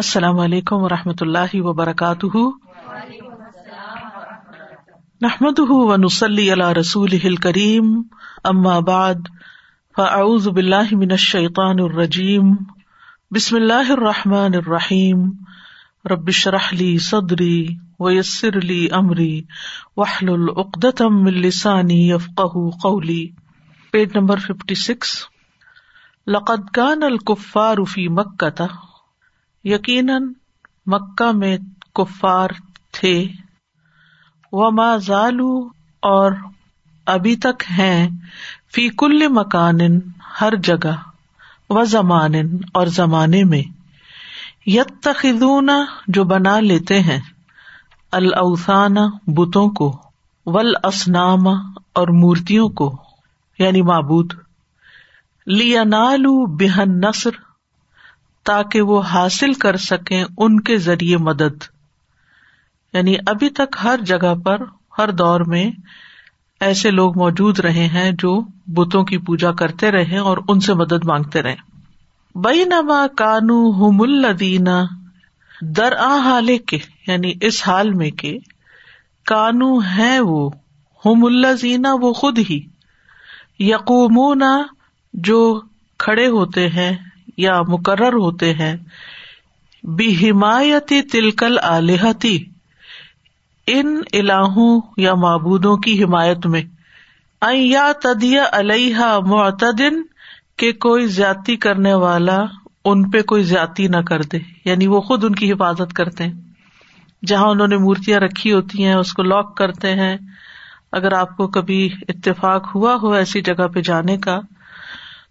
السلام علیکم و رحمۃ اللہ وبرکاتہ نحمد و نسلی علیہ رسول ہل کریم امہباد فعز الرجیم بسم اللہ الرحمٰن الرحیم ربش رحلی صدری ویسر علی عمری وحل العقدم السانی یفقہ قولی پیج نمبر ففٹی سکس لقد العقدانی مکتح یقیناً مکہ میں کفار تھے وہ اور ابھی تک ہیں فی کل مکان ہر جگہ و زمان اور زمانے میں تخون جو بنا لیتے ہیں الاوسان بتوں کو ولاسنام اور مورتیوں کو یعنی معبود لی نالو بہن نثر تاکہ وہ حاصل کر سکیں ان کے ذریعے مدد یعنی ابھی تک ہر جگہ پر ہر دور میں ایسے لوگ موجود رہے ہیں جو بتوں کی پوجا کرتے رہے اور ان سے مدد مانگتے رہے بئی نما کانو ہوم در آ حالے کے یعنی اس حال میں کے کانو ہے وہ ہوم اللہ وہ خود ہی یقومونا جو کھڑے ہوتے ہیں یا مقرر ہوتے ہیں حمایتی تلکل ان الہوں یا معبودوں کی حمایت میں یا تدیا علیہ کوئی زیادتی کرنے والا ان پہ کوئی زیادتی نہ کر دے یعنی وہ خود ان کی حفاظت کرتے ہیں جہاں انہوں نے مورتیاں رکھی ہوتی ہیں اس کو لاک کرتے ہیں اگر آپ کو کبھی اتفاق ہوا ہو ایسی جگہ پہ جانے کا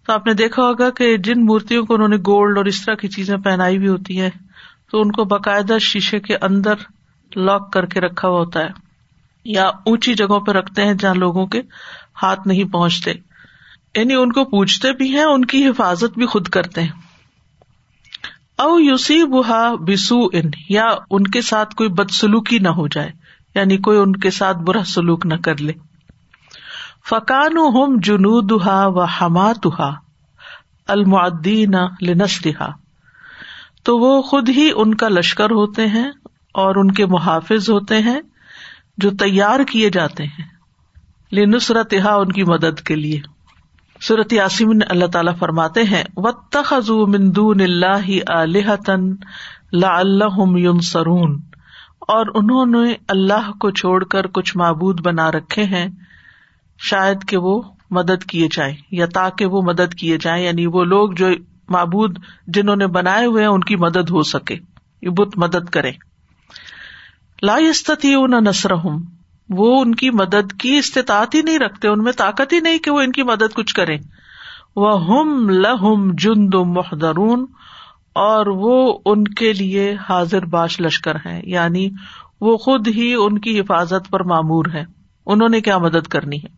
تو آپ نے دیکھا ہوگا کہ جن مورتوں کو انہوں نے گولڈ اور اس طرح کی چیزیں پہنائی ہوئی ہوتی ہے تو ان کو باقاعدہ شیشے کے اندر لاک کر کے رکھا ہوا ہوتا ہے یا اونچی جگہوں پہ رکھتے ہیں جہاں لوگوں کے ہاتھ نہیں پہنچتے یعنی ان کو پوچھتے بھی ہیں ان کی حفاظت بھی خود کرتے ہیں او یوسی بہا بسو ان یا ان کے ساتھ کوئی بدسلوکی نہ ہو جائے یعنی کوئی ان کے ساتھ برا سلوک نہ کر لے فقان فکان جنو دما تا المعدین تو وہ خود ہی ان کا لشکر ہوتے ہیں اور ان کے محافظ ہوتے ہیں جو تیار کیے جاتے ہیں نسرتہا ان کی مدد کے لیے سورت یاسم اللہ تعالی فرماتے ہیں وط خزو مندون اللہ تن لا اللہ اور انہوں نے اللہ کو چھوڑ کر کچھ معبود بنا رکھے ہیں شاید کہ وہ مدد کیے جائیں یا تاکہ وہ مدد کیے جائیں یعنی وہ لوگ جو معبود جنہوں نے بنائے ہوئے ہیں ان کی مدد ہو سکے یہ بت مدد کرے لائستتی نسر ہوں وہ ان کی مدد کی استطاعت ہی نہیں رکھتے ان میں طاقت ہی نہیں کہ وہ ان کی مدد کچھ کرے وہ ہم لہم جند محدرون اور وہ ان کے لیے حاضر باش لشکر ہیں یعنی وہ خود ہی ان کی حفاظت پر معمور ہیں انہوں نے کیا مدد کرنی ہے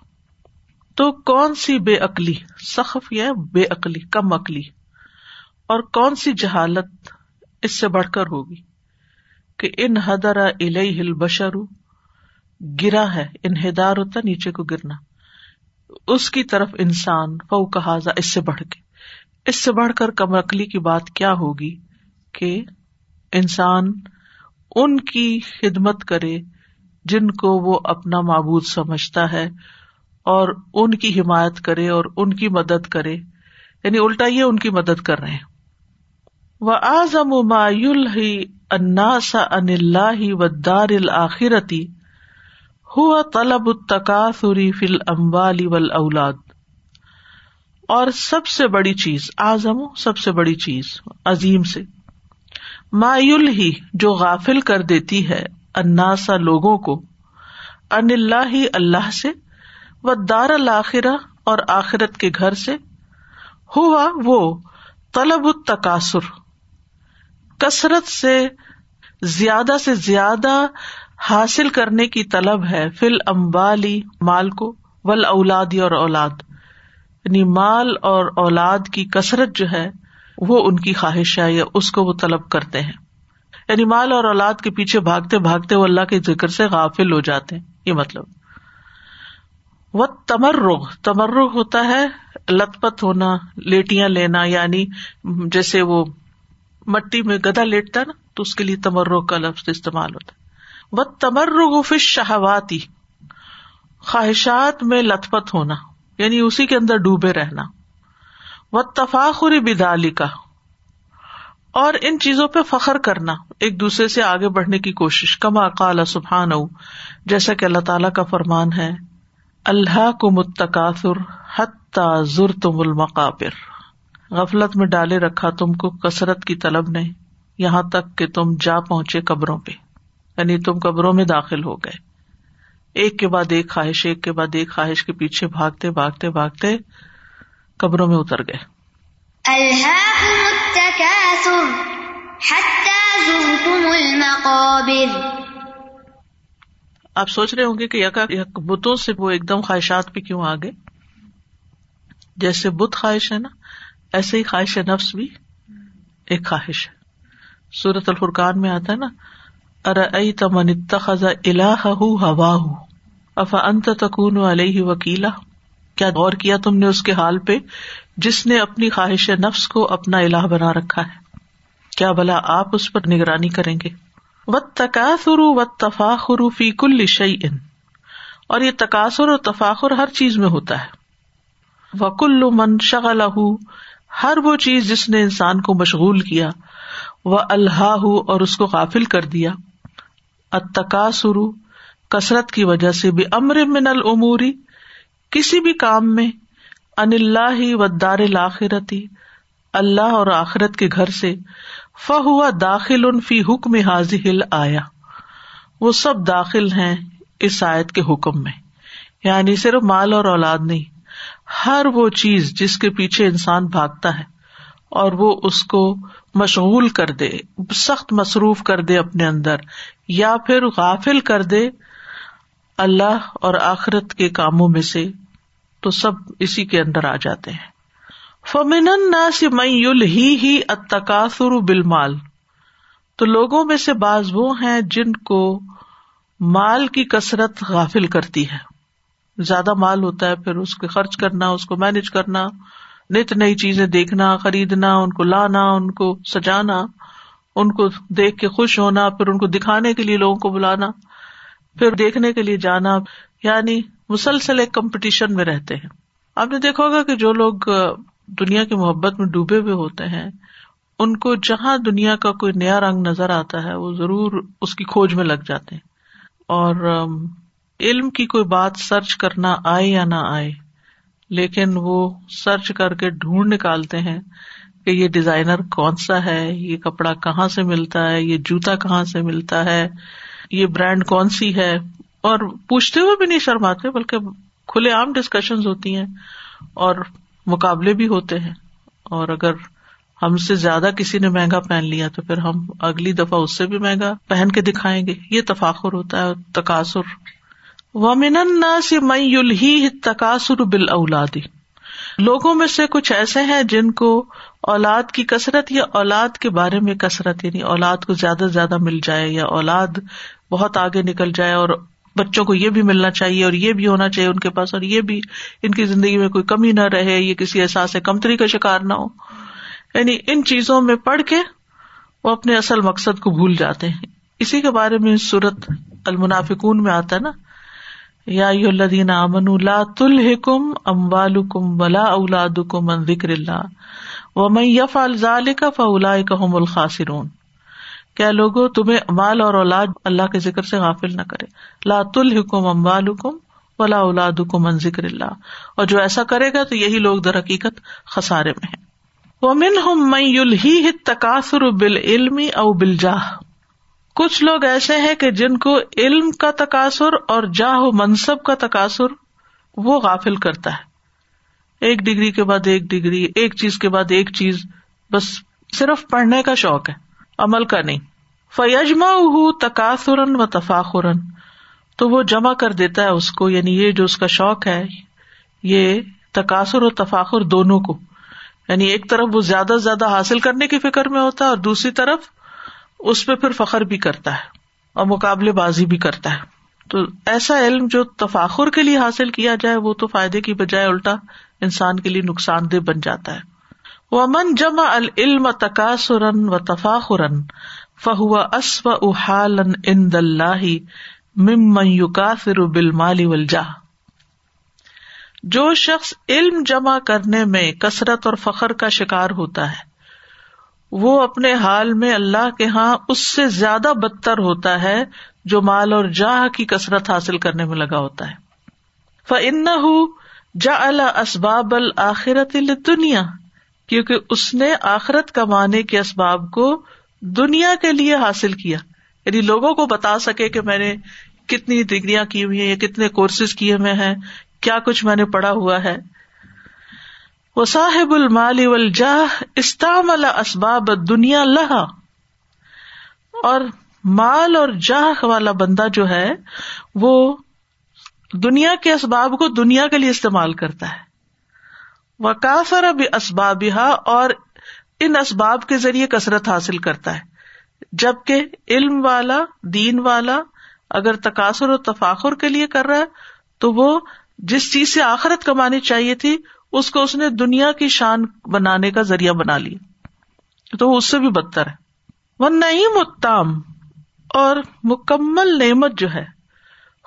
تو کون سی بے عقلی سخف یا بے عقلی کم عقلی اور کون سی جہالت اس سے بڑھ کر ہوگی کہ ان حدرا ہے ان ہدار نیچے کو گرنا اس کی طرف انسان فو کہ اس سے بڑھ کے اس سے بڑھ کر کم عقلی کی بات کیا ہوگی کہ انسان ان کی خدمت کرے جن کو وہ اپنا معبود سمجھتا ہے اور ان کی حمایت کرے اور ان کی مدد کرے یعنی الٹا یہ ان کی مدد کر رہے ہیں وہ وزما اناسا اولاد اور سب سے بڑی چیز آزم سب سے بڑی چیز عظیم سے مایول ہی جو غافل کر دیتی ہے اناسا لوگوں کو ان اللہ اللہ سے دار الآخرہ اور آخرت کے گھر سے ہوا وہ طلب تقاصر کثرت سے زیادہ سے زیادہ حاصل کرنے کی طلب ہے فل امبالی مال کو ول اولادی اور اولاد یعنی مال اور اولاد کی کثرت جو ہے وہ ان کی خواہش ہے یا اس کو وہ طلب کرتے ہیں یعنی مال اور اولاد کے پیچھے بھاگتے بھاگتے وہ اللہ کے ذکر سے غافل ہو جاتے ہیں یہ مطلب وہ تمرغ تمرغ ہوتا ہے لت پت ہونا لیٹیاں لینا یعنی جیسے وہ مٹی میں گدا لیٹتا نا تو اس کے لیے تمرغ کا لفظ استعمال ہوتا وہ تمرغ فش شہواتی خواہشات میں لت پت ہونا یعنی اسی کے اندر ڈوبے رہنا و تفاخری بدالی کا اور ان چیزوں پہ فخر کرنا ایک دوسرے سے آگے بڑھنے کی کوشش کما کالا سبحان او جیسا کہ اللہ تعالیٰ کا فرمان ہے اللہ کو تم المقابر غفلت میں ڈالے رکھا تم کو کثرت کی طلب نے یہاں تک کہ تم جا پہنچے قبروں پہ یعنی تم قبروں میں داخل ہو گئے ایک کے بعد ایک خواہش ایک کے بعد ایک خواہش کے پیچھے بھاگتے بھاگتے بھاگتے قبروں میں اتر گئے آپ سوچ رہے ہوں گے کہ یکا یک بتوں سے وہ ایک دم خواہشات پہ کیوں آ گئے جیسے بت خواہش ہے نا ایسے ہی خواہش نفس بھی ایک خواہش ہے سورت الفرقان میں آتا ہے نا ار تمن خزا اللہ ہوا الاح اف علیہ وکیلا کیا تم نے اس کے حال پہ جس نے اپنی خواہش نفس کو اپنا اللہ بنا رکھا ہے کیا بلا آپ اس پر نگرانی کریں گے و تقاصر و تفاخر فی کل اور یہ تقاصر تفاخر ہر چیز میں ہوتا ہے وکل من شغل جس نے انسان کو مشغول کیا وہ اللہ ہُو اور اس کو قافل کر دیا اتکاسر کثرت کی وجہ سے بھی امر من العموری کسی بھی کام میں ان اللہ ہی دار آخرتی اللہ اور آخرت کے گھر سے ف ہوا داخل ان فی حکم حاض ہل آیا وہ سب داخل ہیں اس آیت کے حکم میں یعنی صرف مال اور اولاد نہیں ہر وہ چیز جس کے پیچھے انسان بھاگتا ہے اور وہ اس کو مشغول کر دے سخت مصروف کر دے اپنے اندر یا پھر غافل کر دے اللہ اور آخرت کے کاموں میں سے تو سب اسی کے اندر آ جاتے ہیں فمین ناس میل ہی التکاثر بل مال تو لوگوں میں سے بعض وہ ہیں جن کو مال کی کثرت غافل کرتی ہے زیادہ مال ہوتا ہے پھر اس کے خرچ کرنا اس کو مینج کرنا نت نئی چیزیں دیکھنا خریدنا ان کو لانا ان کو سجانا ان کو دیکھ کے خوش ہونا پھر ان کو دکھانے کے لیے لوگوں کو بلانا پھر دیکھنے کے لیے جانا یعنی مسلسل ایک کمپٹیشن میں رہتے ہیں آپ نے دیکھا ہوگا کہ جو لوگ دنیا کی محبت میں ڈوبے ہوئے ہوتے ہیں ان کو جہاں دنیا کا کوئی نیا رنگ نظر آتا ہے وہ ضرور اس کی کھوج میں لگ جاتے ہیں اور علم کی کوئی بات سرچ کرنا آئے یا نہ آئے لیکن وہ سرچ کر کے ڈھونڈ نکالتے ہیں کہ یہ ڈیزائنر کون سا ہے یہ کپڑا کہاں سے ملتا ہے یہ جوتا کہاں سے ملتا ہے یہ برانڈ کون سی ہے اور پوچھتے ہوئے بھی نہیں شرماتے بلکہ کھلے عام ڈسکشن ہوتی ہیں اور مقابلے بھی ہوتے ہیں اور اگر ہم سے زیادہ کسی نے مہنگا پہن لیا تو پھر ہم اگلی دفعہ اس سے بھی مہنگا پہن کے دکھائیں گے یہ تفاخر ہوتا ہے تقاصر ومن سے میل تقاصر بال اولادی لوگوں میں سے کچھ ایسے ہیں جن کو اولاد کی کثرت یا اولاد کے بارے میں کثرت یعنی اولاد کو زیادہ سے زیادہ مل جائے یا اولاد بہت آگے نکل جائے اور بچوں کو یہ بھی ملنا چاہیے اور یہ بھی ہونا چاہیے ان کے پاس اور یہ بھی ان کی زندگی میں کوئی کمی نہ رہے یہ کسی احساس کمتری کا شکار نہ ہو یعنی ان چیزوں میں پڑھ کے وہ اپنے اصل مقصد کو بھول جاتے ہیں اسی کے بارے میں صورت المنافکون میں آتا ہے نا حکم امبال بلا کم ذکر اللہ کیا لوگوں تمہیں مال اور اولاد اللہ کے ذکر سے غافل نہ کرے لات الحکم اموال حکم ولا اولاد حکم ان ذکر اللہ اور جو ایسا کرے گا تو یہی لوگ در حقیقت خسارے میں ہیں تقاصر بال علم او بل جاہ کچھ لوگ ایسے ہیں کہ جن کو علم کا تقاصر اور جاہ منصب کا تقاصر وہ غافل کرتا ہے ایک ڈگری کے بعد ایک ڈگری ایک چیز کے بعد ایک چیز بس صرف پڑھنے کا شوق ہے عمل کا نہیں فیجما ہو و تفاخرن تو وہ جمع کر دیتا ہے اس کو یعنی یہ جو اس کا شوق ہے یہ تقاصر اور تفاخر دونوں کو یعنی ایک طرف وہ زیادہ سے زیادہ حاصل کرنے کی فکر میں ہوتا ہے اور دوسری طرف اس پہ پھر فخر بھی کرتا ہے اور مقابلے بازی بھی کرتا ہے تو ایسا علم جو تفاخر کے لیے حاصل کیا جائے وہ تو فائدے کی بجائے الٹا انسان کے لیے نقصان دہ بن جاتا ہے و من ان دلہ ممن و بالمال والجاہ جو شخص علم جمع کرنے میں کثرت اور فخر کا شکار ہوتا ہے وہ اپنے حال میں اللہ کے ہاں اس سے زیادہ بدتر ہوتا ہے جو مال اور جاہ کی کثرت حاصل کرنے میں لگا ہوتا ہے فن جا اسباب الآخرت دنیا کیونکہ اس نے آخرت کمانے کے اسباب کو دنیا کے لیے حاصل کیا یعنی لوگوں کو بتا سکے کہ میں نے کتنی ڈگریاں کی ہوئی ہیں یا کتنے کورسز کیے ہوئے ہیں کیا کچھ میں نے پڑھا ہوا ہے وہ صاحب المال جاہ استعمل اسباب دنیا لہ اور مال اور جاہ والا بندہ جو ہے وہ دنیا کے اسباب کو دنیا کے لیے استعمال کرتا ہے وکافر اب اسباب اور ان اسباب کے ذریعے کثرت حاصل کرتا ہے جبکہ علم والا دین والا اگر تقاصر و تفاخر کے لیے کر رہا ہے تو وہ جس چیز سے آخرت کمانی چاہیے تھی اس کو اس نے دنیا کی شان بنانے کا ذریعہ بنا لی تو وہ اس سے بھی بدتر ہے وہ نعیم اتام اور مکمل نعمت جو ہے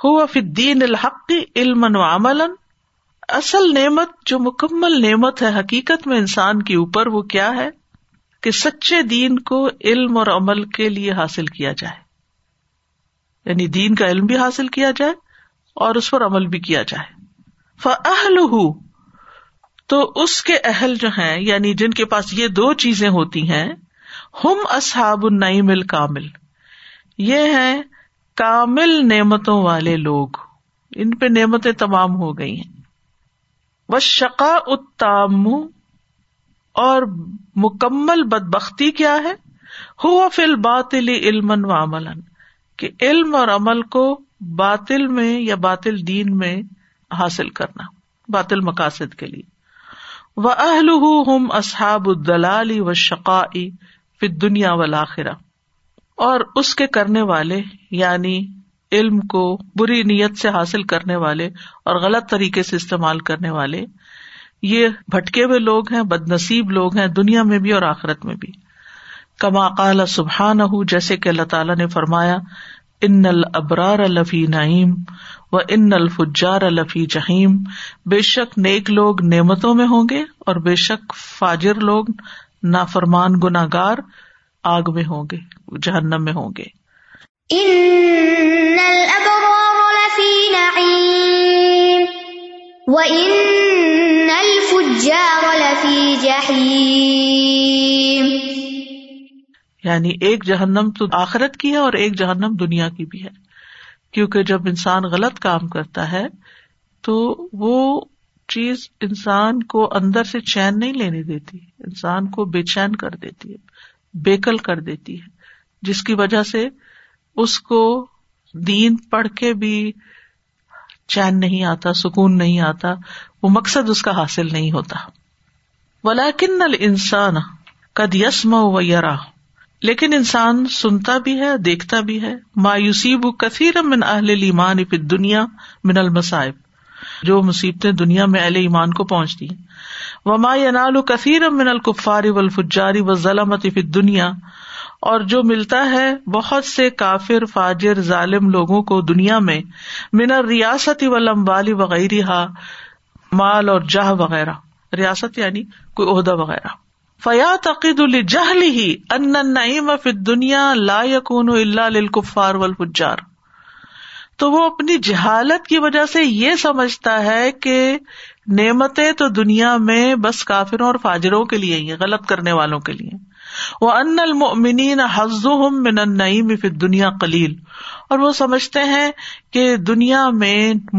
ہو فی الدین الحق علم و اصل نعمت جو مکمل نعمت ہے حقیقت میں انسان کے اوپر وہ کیا ہے کہ سچے دین کو علم اور عمل کے لیے حاصل کیا جائے یعنی دین کا علم بھی حاصل کیا جائے اور اس پر عمل بھی کیا جائے فہل تو اس کے اہل جو ہیں یعنی جن کے پاس یہ دو چیزیں ہوتی ہیں ہم اصحاب النعیم الکامل کامل یہ ہیں کامل نعمتوں والے لوگ ان پہ نعمتیں تمام ہو گئی ہیں و شقا اتام اور مکمل بد بختی کیا ہے فل باطل علم و عمل کہ علم اور عمل کو باطل میں یا باطل دین میں حاصل کرنا باطل مقاصد کے لیے وہ اہل اصحاب الدلالی و شقا فت دنیا و اور اس کے کرنے والے یعنی علم کو بری نیت سے حاصل کرنے والے اور غلط طریقے سے استعمال کرنے والے یہ بھٹکے ہوئے لوگ ہیں بد نصیب لوگ ہیں دنیا میں بھی اور آخرت میں بھی کما قال سبحان ہوں جیسے کہ اللہ تعالیٰ نے فرمایا ان البرار ابرار الفی نعیم و ان الفجار الفی جہیم بے شک نیک لوگ نعمتوں میں ہوں گے اور بے شک فاجر لوگ نافرمان گناگار آگ میں ہوں گے جہنم میں ہوں گے یعنی ایک جہنم تو آخرت کی ہے اور ایک جہنم دنیا کی بھی ہے کیونکہ جب انسان غلط کام کرتا ہے تو وہ چیز انسان کو اندر سے چین نہیں لینے دیتی انسان کو بے چین کر دیتی ہے بیکل کر دیتی ہے جس کی وجہ سے اس کو دین پڑھ کے بھی چین نہیں آتا سکون نہیں آتا وہ مقصد اس کا حاصل نہیں ہوتا ولاکن انسان کد یسم و یر لیکن انسان سنتا بھی ہے دیکھتا بھی ہے مایوسیب کثیر من اہل ایمان افت دنیا من المسائب جو مصیبتیں دنیا میں اہل ایمان کو پہنچتی و ما ینال کثیر من القفاری و الفجاری و ظلمت فت دنیا اور جو ملتا ہے بہت سے کافر فاجر ظالم لوگوں کو دنیا میں منا ریاست و لمبالی وغیرہ مال اور جہ وغیرہ ریاست یعنی کوئی عہدہ وغیرہ فیا تقید ان نعیم فی دنیا لا یقون اللہ کفار تو وہ اپنی جہالت کی وجہ سے یہ سمجھتا ہے کہ نعمتیں تو دنیا میں بس کافروں اور فاجروں کے لیے ہی غلط کرنے والوں کے لیے وہ ان المنین من دنیا کلیل اور وہ سمجھتے ہیں کہ دنیا میں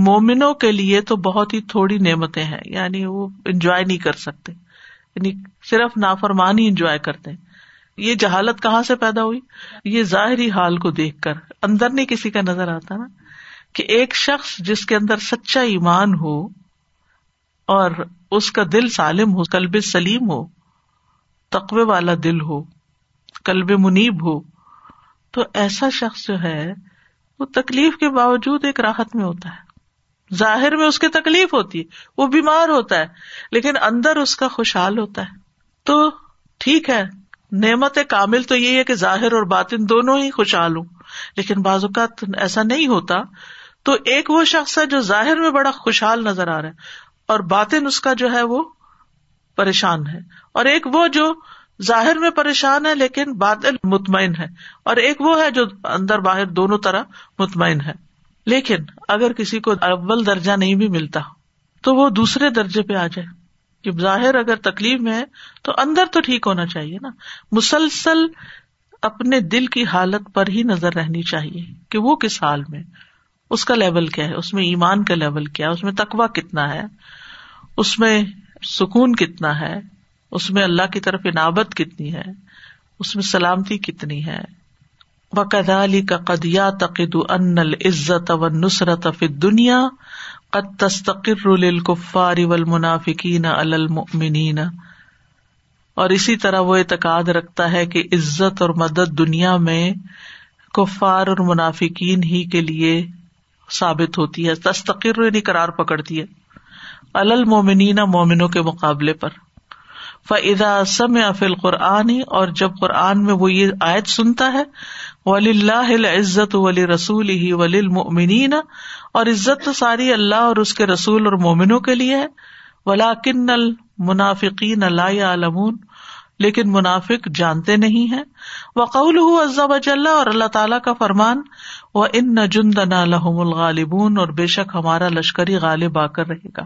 مومنوں کے لیے تو بہت ہی تھوڑی نعمتیں ہیں یعنی وہ انجوائے نہیں کر سکتے یعنی صرف نافرمانی انجوائے کرتے ہیں یہ جہالت کہاں سے پیدا ہوئی یہ ظاہری حال کو دیکھ کر اندر نہیں کسی کا نظر آتا نا کہ ایک شخص جس کے اندر سچا ایمان ہو اور اس کا دل سالم ہو قلب سلیم ہو تقوی والا دل ہو کلب منیب ہو تو ایسا شخص جو ہے وہ تکلیف کے باوجود ایک راحت میں ہوتا ہے ظاہر میں اس کی تکلیف ہوتی ہے وہ بیمار ہوتا ہے لیکن اندر اس کا خوشحال ہوتا ہے تو ٹھیک ہے نعمت کامل تو یہ ہے کہ ظاہر اور باطن دونوں ہی خوشحال ہوں لیکن بعض اوقات ایسا نہیں ہوتا تو ایک وہ شخص ہے جو ظاہر میں بڑا خوشحال نظر آ رہا ہے اور باطن اس کا جو ہے وہ پریشان ہے اور ایک وہ جو ظاہر میں پریشان ہے لیکن بادل مطمئن ہے اور ایک وہ ہے جو اندر باہر دونوں طرح مطمئن ہے لیکن اگر کسی کو اول درجہ نہیں بھی ملتا تو وہ دوسرے درجے پہ آ جائے کہ ظاہر اگر تکلیف میں ہے تو اندر تو ٹھیک ہونا چاہیے نا مسلسل اپنے دل کی حالت پر ہی نظر رہنی چاہیے کہ وہ کس حال میں اس کا لیول کیا ہے اس میں ایمان کا لیول کیا ہے اس میں تقوا کتنا ہے اس میں سکون کتنا ہے اس میں اللہ کی طرف عنابت کتنی ہے اس میں سلامتی کتنی ہے کا قدیا تقد ان العزت و نصرت دنیا قد تستقر علی المنین اور اسی طرح وہ اعتقاد رکھتا ہے کہ عزت اور مدد دنیا میں کفار اور منافقین ہی کے لیے ثابت ہوتی ہے تستقر یعنی کرار پکڑتی ہے مومنینا مومنوں کے مقابلے پر فعد اصم افل قرآن ہی اور جب قرآن میں وہ یہ آیت سنتا ہے ولی اللہ عزت ولی رسول ہی ولی المنینا اور عزت تو ساری اللہ اور اس کے رسول اور مومنوں کے لیے ہے ولاکن المنافقین اللہ علمون لیکن منافق جانتے نہیں ہے وقول ہُو اجلّہ اور اللہ تعالیٰ کا فرمان و ان جندنا لہم لحم الغالبون اور بے شک ہمارا لشکری غالب آ کر رہے گا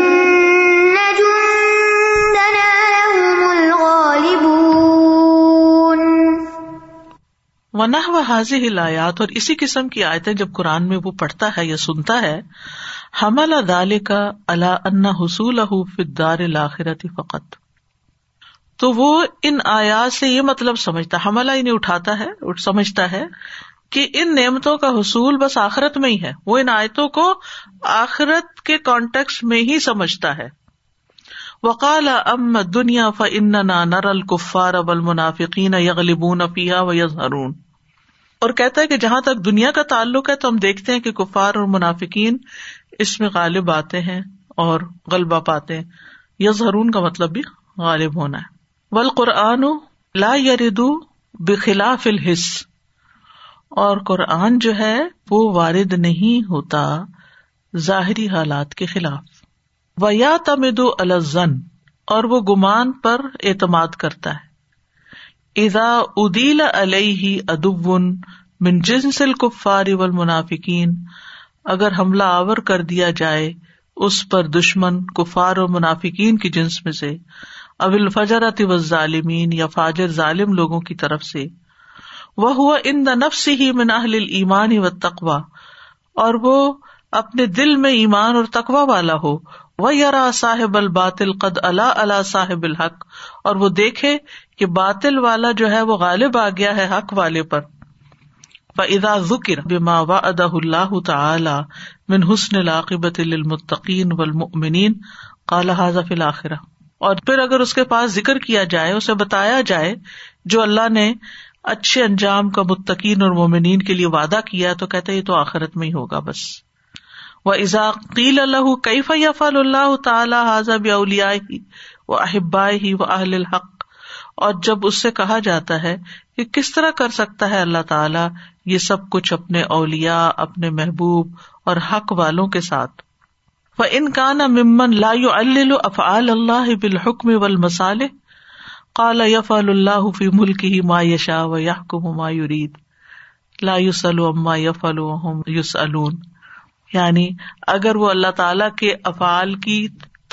منا و ہلایات اور اسی قسم کی آیتیں جب قرآن میں وہ پڑھتا ہے یا سنتا ہے کا اللہ حصول فقط تو وہ ان آیا یہ مطلب سمجھتا حملہ اٹھاتا ہے سمجھتا ہے کہ ان نعمتوں کا حصول بس آخرت میں ہی ہے وہ ان آیتوں کو آخرت کے کانٹیکس میں ہی سمجھتا ہے وقال ام دنیا فننا نرل و یز ہرون اور کہتا ہے کہ جہاں تک دنیا کا تعلق ہے تو ہم دیکھتے ہیں کہ کفار اور منافقین اس میں غالب آتے ہیں اور غلبہ پاتے یا زہرون کا مطلب بھی غالب ہونا ہے ول قرآن لا بخلاف الحص اور قرآن جو ہے وہ وارد نہیں ہوتا ظاہری حالات کے خلاف و یا تمد الزن اور وہ گمان پر اعتماد کرتا ہے ادا علیہ اگر حملہ آور کر دیا جائے اس پر دشمن کفار اور منافقین کی جنس میں سے اب الفجر و ظالمین یا فاجر ظالم لوگوں کی طرف سے وہ ہوا ان دنف نفس ہی منا و تقوا اور وہ اپنے دل میں ایمان اور تقوا والا ہو وہ یار صاحب الباطل قد اللہ اللہ صاحب الحق اور وہ دیکھے کہ باطل والا جو ہے وہ غالب آ گیا ہے حق والے پر ادا ذکر با و ادا اللہ تعالی من حسن لاقبت المتقین و المنین کالا حاضف الآخرہ اور پھر اگر اس کے پاس ذکر کیا جائے اسے بتایا جائے جو اللہ نے اچھے انجام کا متقین اور مومنین کے لیے وعدہ کیا تو کہتے یہ تو آخرت میں ہی ہوگا بس ازا قیل اللہ کیف یف اللہ تعالیٰ اولیا ہی و احبا ہی اہل الحق اور جب اس سے کہا جاتا ہے کہ کس طرح کر سکتا ہے اللہ تعالیٰ یہ سب کچھ اپنے اولیا اپنے محبوب اور حق والوں کے ساتھ وہ انکان لاف اللہ بالحکم و المسال قال یف اللہ فی ملک ہی ما یشا و ما لا اما یف الحم یوس یعنی اگر وہ اللہ تعالی کے افعال کی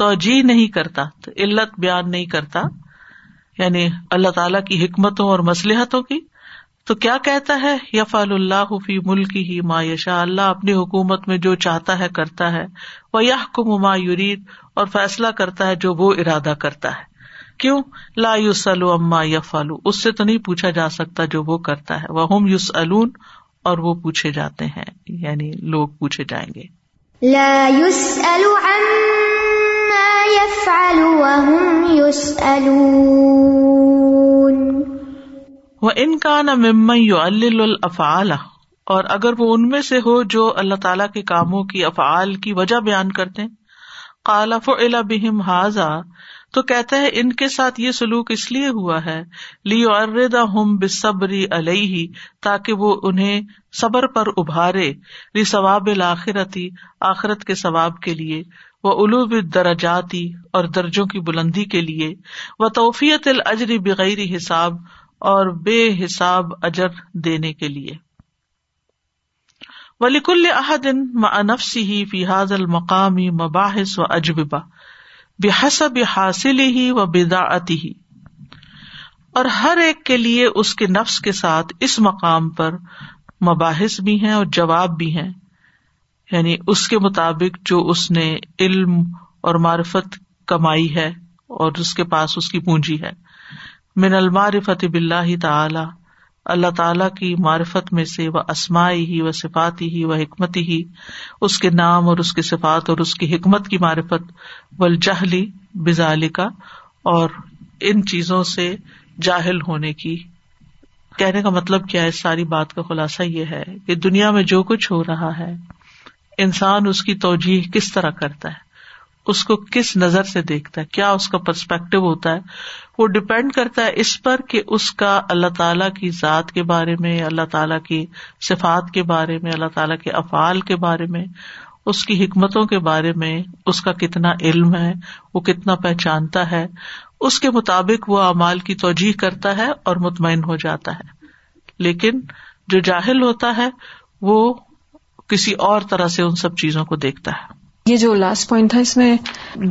توجہ نہیں کرتا تو علت بیان نہیں کرتا یعنی اللہ تعالیٰ کی حکمتوں اور مسلحتوں کی تو کیا کہتا ہے یف اللہ فی ملکی ہی ما یشا اللہ اپنی حکومت میں جو چاہتا ہے کرتا ہے وہ یا یورید اور فیصلہ کرتا ہے جو وہ ارادہ کرتا ہے کیوں لا یوسلو اما یف الو اس سے تو نہیں پوچھا جا سکتا جو وہ کرتا ہے وہ ہم الون اور وہ پوچھے جاتے ہیں یعنی لوگ پوچھے جائیں گے وہ ان کا يعلل الأفعال اور اگر وہ ان میں سے ہو جو اللہ تعالی کے کاموں کی افعال کی وجہ بیان کرتے قال الا بہم هذا تو کہتے ہیں ان کے ساتھ یہ سلوک اس لیے ہوا ہے اردا ہوم بصبری علیہ تاکہ وہ انہیں صبر پر ابھارے لی ثواب الآخرتی آخرت کے ثواب کے لیے وہ اولو دراجاتی اور درجوں کی بلندی کے لیے وہ توفیت الجری بغیر حساب اور بے حساب اجر دینے کے لیے ولیک الحدن ما انفسی فی حاض المقامی مباحث و اجبا بے حاصل ہی و بداعتی ہی اور ہر ایک کے لیے اس کے نفس کے ساتھ اس مقام پر مباحث بھی ہیں اور جواب بھی ہیں یعنی اس کے مطابق جو اس نے علم اور معرفت کمائی ہے اور اس کے پاس اس کی پونجی ہے من المار فتح بلّہ تعالی اللہ تعالیٰ کی معرفت میں سے وہ اسمائی ہی وہ صفاتی ہی وہ حکمت ہی اس کے نام اور اس کی صفات اور اس کی حکمت کی معرفت و الجہلی کا اور ان چیزوں سے جاہل ہونے کی کہنے کا مطلب کیا ہے ساری بات کا خلاصہ یہ ہے کہ دنیا میں جو کچھ ہو رہا ہے انسان اس کی توجہ کس طرح کرتا ہے اس کو کس نظر سے دیکھتا ہے کیا اس کا پرسپیکٹو ہوتا ہے وہ ڈپینڈ کرتا ہے اس پر کہ اس کا اللہ تعالیٰ کی ذات کے بارے میں اللہ تعالیٰ کی صفات کے بارے میں اللہ تعالیٰ کے افعال کے بارے میں اس کی حکمتوں کے بارے میں اس کا کتنا علم ہے وہ کتنا پہچانتا ہے اس کے مطابق وہ اعمال کی توجہ کرتا ہے اور مطمئن ہو جاتا ہے لیکن جو جاہل ہوتا ہے وہ کسی اور طرح سے ان سب چیزوں کو دیکھتا ہے یہ جو لاسٹ پوائنٹ تھا اس میں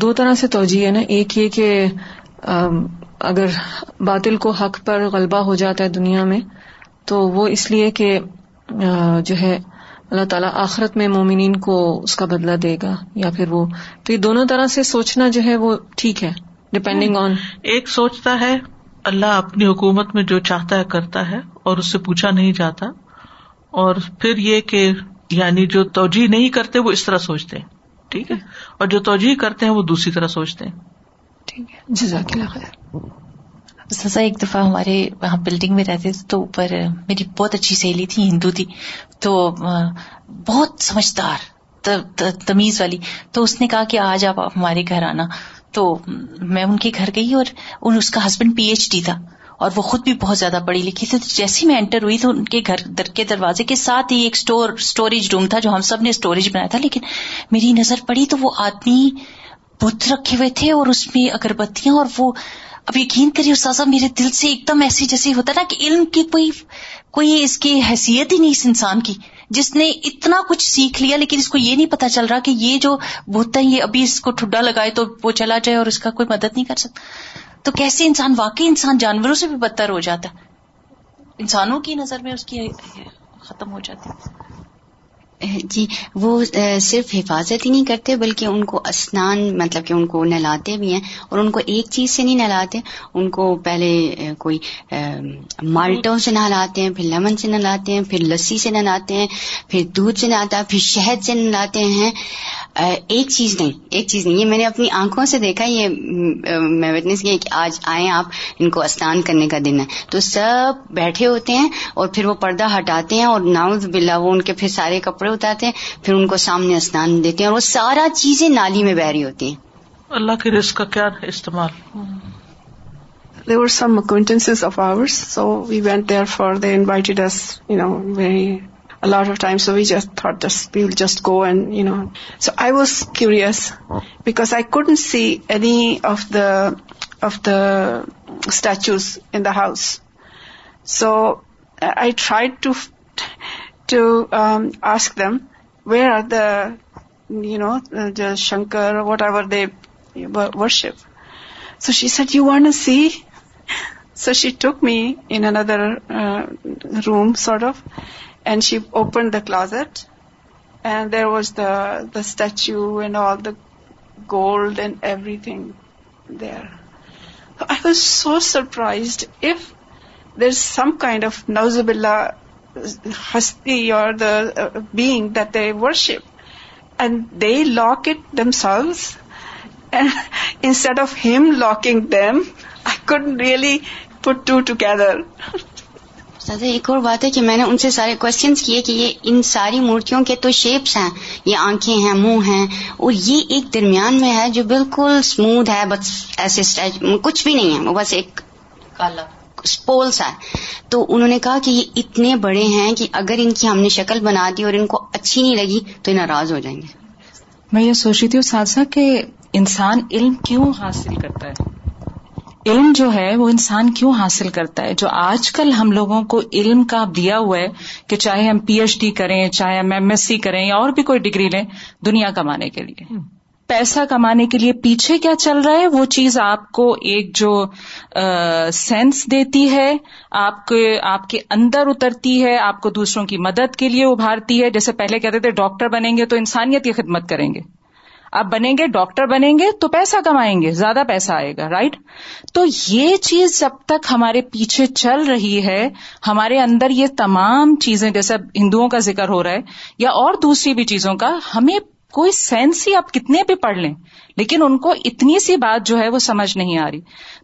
دو طرح سے توجہ ہے نا ایک یہ کہ اگر باطل کو حق پر غلبہ ہو جاتا ہے دنیا میں تو وہ اس لیے کہ جو ہے اللہ تعالیٰ آخرت میں مومنین کو اس کا بدلہ دے گا یا پھر وہ تو یہ دونوں طرح سے سوچنا جو ہے وہ ٹھیک ہے ڈپینڈنگ آن ایک سوچتا ہے اللہ اپنی حکومت میں جو چاہتا ہے کرتا ہے اور اس سے پوچھا نہیں جاتا اور پھر یہ کہ یعنی جو توجہ نہیں کرتے وہ اس طرح سوچتے ہیں ٹھیک ہے اور جو توجہ کرتے ہیں وہ دوسری طرح سوچتے ہیں سزا ایک دفعہ ہمارے وہاں بلڈنگ میں رہتے تھے تو اوپر میری بہت اچھی سہیلی تھی ہندو تھی تو بہت سمجھدار تمیز والی تو اس نے کہا کہ آج آپ ہمارے گھر آنا تو میں ان کے گھر گئی اور اس کا ہسبینڈ پی ایچ ڈی تھا اور وہ خود بھی بہت زیادہ پڑھی لکھی تھی تو جیسے میں انٹر ہوئی تو ان کے گھر در کے دروازے کے ساتھ ہی ایک اسٹوریج روم تھا جو ہم سب نے اسٹوریج بنایا تھا لیکن میری نظر پڑی تو وہ آدمی بت رکھے ہوئے تھے اور اس میں اگربتیاں اور وہ اب یقین کریے اس سازا میرے دل سے ایک دم ایسی جیسے ہوتا نا کہ علم کی کوئی کوئی اس کی حیثیت ہی نہیں اس انسان کی جس نے اتنا کچھ سیکھ لیا لیکن اس کو یہ نہیں پتا چل رہا کہ یہ جو بت ہے یہ ابھی اس کو ٹھڈا لگائے تو وہ چلا جائے اور اس کا کوئی مدد نہیں کر سکتا تو کیسے انسان واقعی انسان جانوروں سے بھی بدتر ہو جاتا ہے انسانوں کی نظر میں اس کی ختم ہو جاتی ہے جی وہ صرف حفاظت ہی نہیں کرتے بلکہ ان کو اسنان مطلب کہ ان کو نہلاتے بھی ہیں اور ان کو ایک چیز سے نہیں نہلاتے ان کو پہلے کوئی مالٹوں سے نہلاتے ہیں پھر لمن سے نہلاتے ہیں پھر لسی سے نہلاتے ہیں پھر دودھ سے نہاتا پھر شہد سے نہلاتے ہیں ایک چیز نہیں ایک چیز نہیں یہ میں نے اپنی آنکھوں سے دیکھا یہ میں وٹنس کیا کہ آج آئیں آپ ان کو اسنان کرنے کا دن ہے تو سب بیٹھے ہوتے ہیں اور پھر وہ پردہ ہٹاتے ہیں اور ناؤز بلا وہ ان کے پھر سارے کپڑے کپڑے اتارتے ہیں پھر ان کو سامنے اسنان دیتے ہیں اور وہ سارا چیزیں نالی میں بہ رہی ہوتی ہیں اللہ کے رسک کا they are some acquaintances of ours so we went there for their invited we جس تھا so I was curious because I couldn't see any of the of the statues in the house so I try to to um, ask them where are the, the Shankar or whatever they worship. So she said, you want to see? So she took me in another uh, room, sort of, and she opened the closet, and there was the statue and all the gold and everything there. I was so surprised. If there's some kind of, na'uzubillah, ہستیپ instead of looking them I could really put two together ایک اور بات ہے کہ میں نے ان سے سارے کیے کہ یہ ان ساری مورتوں کے تو شیپس ہیں یہ آنکھیں ہیں منہ ہیں اور یہ ایک درمیان میں ہے جو بالکل اسموتھ ہے بس ایسے کچھ بھی نہیں ہے وہ بس ایک کالا پولس ہے تو انہوں نے کہا کہ یہ اتنے بڑے ہیں کہ اگر ان کی ہم نے شکل بنا دی اور ان کو اچھی نہیں لگی تو ناراض ہو جائیں گے میں یہ سوچ رہی تھی ساتھ کہ انسان علم کیوں حاصل کرتا ہے علم جو ہے وہ انسان کیوں حاصل کرتا ہے جو آج کل ہم لوگوں کو علم کا دیا ہوا ہے کہ چاہے ہم پی ایچ ڈی کریں چاہے ہم ایم ایس سی کریں یا اور بھی کوئی ڈگری لیں دنیا کمانے کے لیے پیسہ کمانے کے لیے پیچھے کیا چل رہا ہے وہ چیز آپ کو ایک جو سینس دیتی ہے آپ کے آپ کے اندر اترتی ہے آپ کو دوسروں کی مدد کے لیے ابھارتی ہے جیسے پہلے کہتے تھے ڈاکٹر بنیں گے تو انسانیت کی خدمت کریں گے آپ بنیں گے ڈاکٹر بنیں گے تو پیسہ کمائیں گے زیادہ پیسہ آئے گا رائٹ تو یہ چیز جب تک ہمارے پیچھے چل رہی ہے ہمارے اندر یہ تمام چیزیں جیسے ہندوؤں کا ذکر ہو رہا ہے یا اور دوسری بھی چیزوں کا ہمیں کوئی سینس ہی آپ کتنے بھی پڑھ لیں لیکن ان کو اتنی سی بات جو ہے وہ سمجھ نہیں آ رہی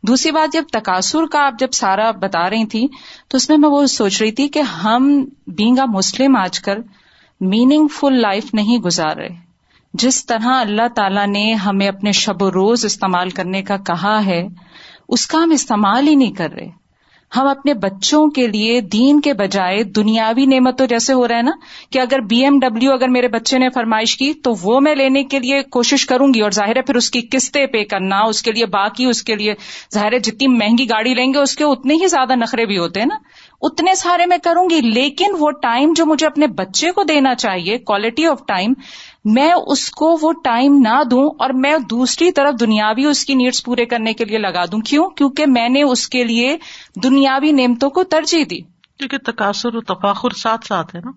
دوسری بات جب تقاصر کا آپ جب سارا بتا رہی تھی تو اس میں میں وہ سوچ رہی تھی کہ ہم بینگ اے مسلم آج کر میننگ فل لائف نہیں گزار رہے جس طرح اللہ تعالی نے ہمیں اپنے شب و روز استعمال کرنے کا کہا ہے اس کا ہم استعمال ہی نہیں کر رہے ہم اپنے بچوں کے لیے دین کے بجائے دنیاوی نعمتوں جیسے ہو رہا ہے نا کہ اگر بی ایم ڈبلو اگر میرے بچے نے فرمائش کی تو وہ میں لینے کے لیے کوشش کروں گی اور ظاہر ہے پھر اس کی قسطیں پے کرنا اس کے لیے باقی اس کے لیے ظاہر ہے جتنی مہنگی گاڑی لیں گے اس کے اتنے ہی زیادہ نخرے بھی ہوتے ہیں نا اتنے سارے میں کروں گی لیکن وہ ٹائم جو مجھے اپنے بچے کو دینا چاہیے کوالٹی آف ٹائم میں اس کو وہ ٹائم نہ دوں اور میں دوسری طرف دنیاوی اس کی نیڈس پورے کرنے کے لیے لگا دوں کیوں کیونکہ میں نے اس کے لیے دنیاوی نعمتوں کو ترجیح دی کیونکہ تقاصر و تفاخر ساتھ ساتھ ہے نا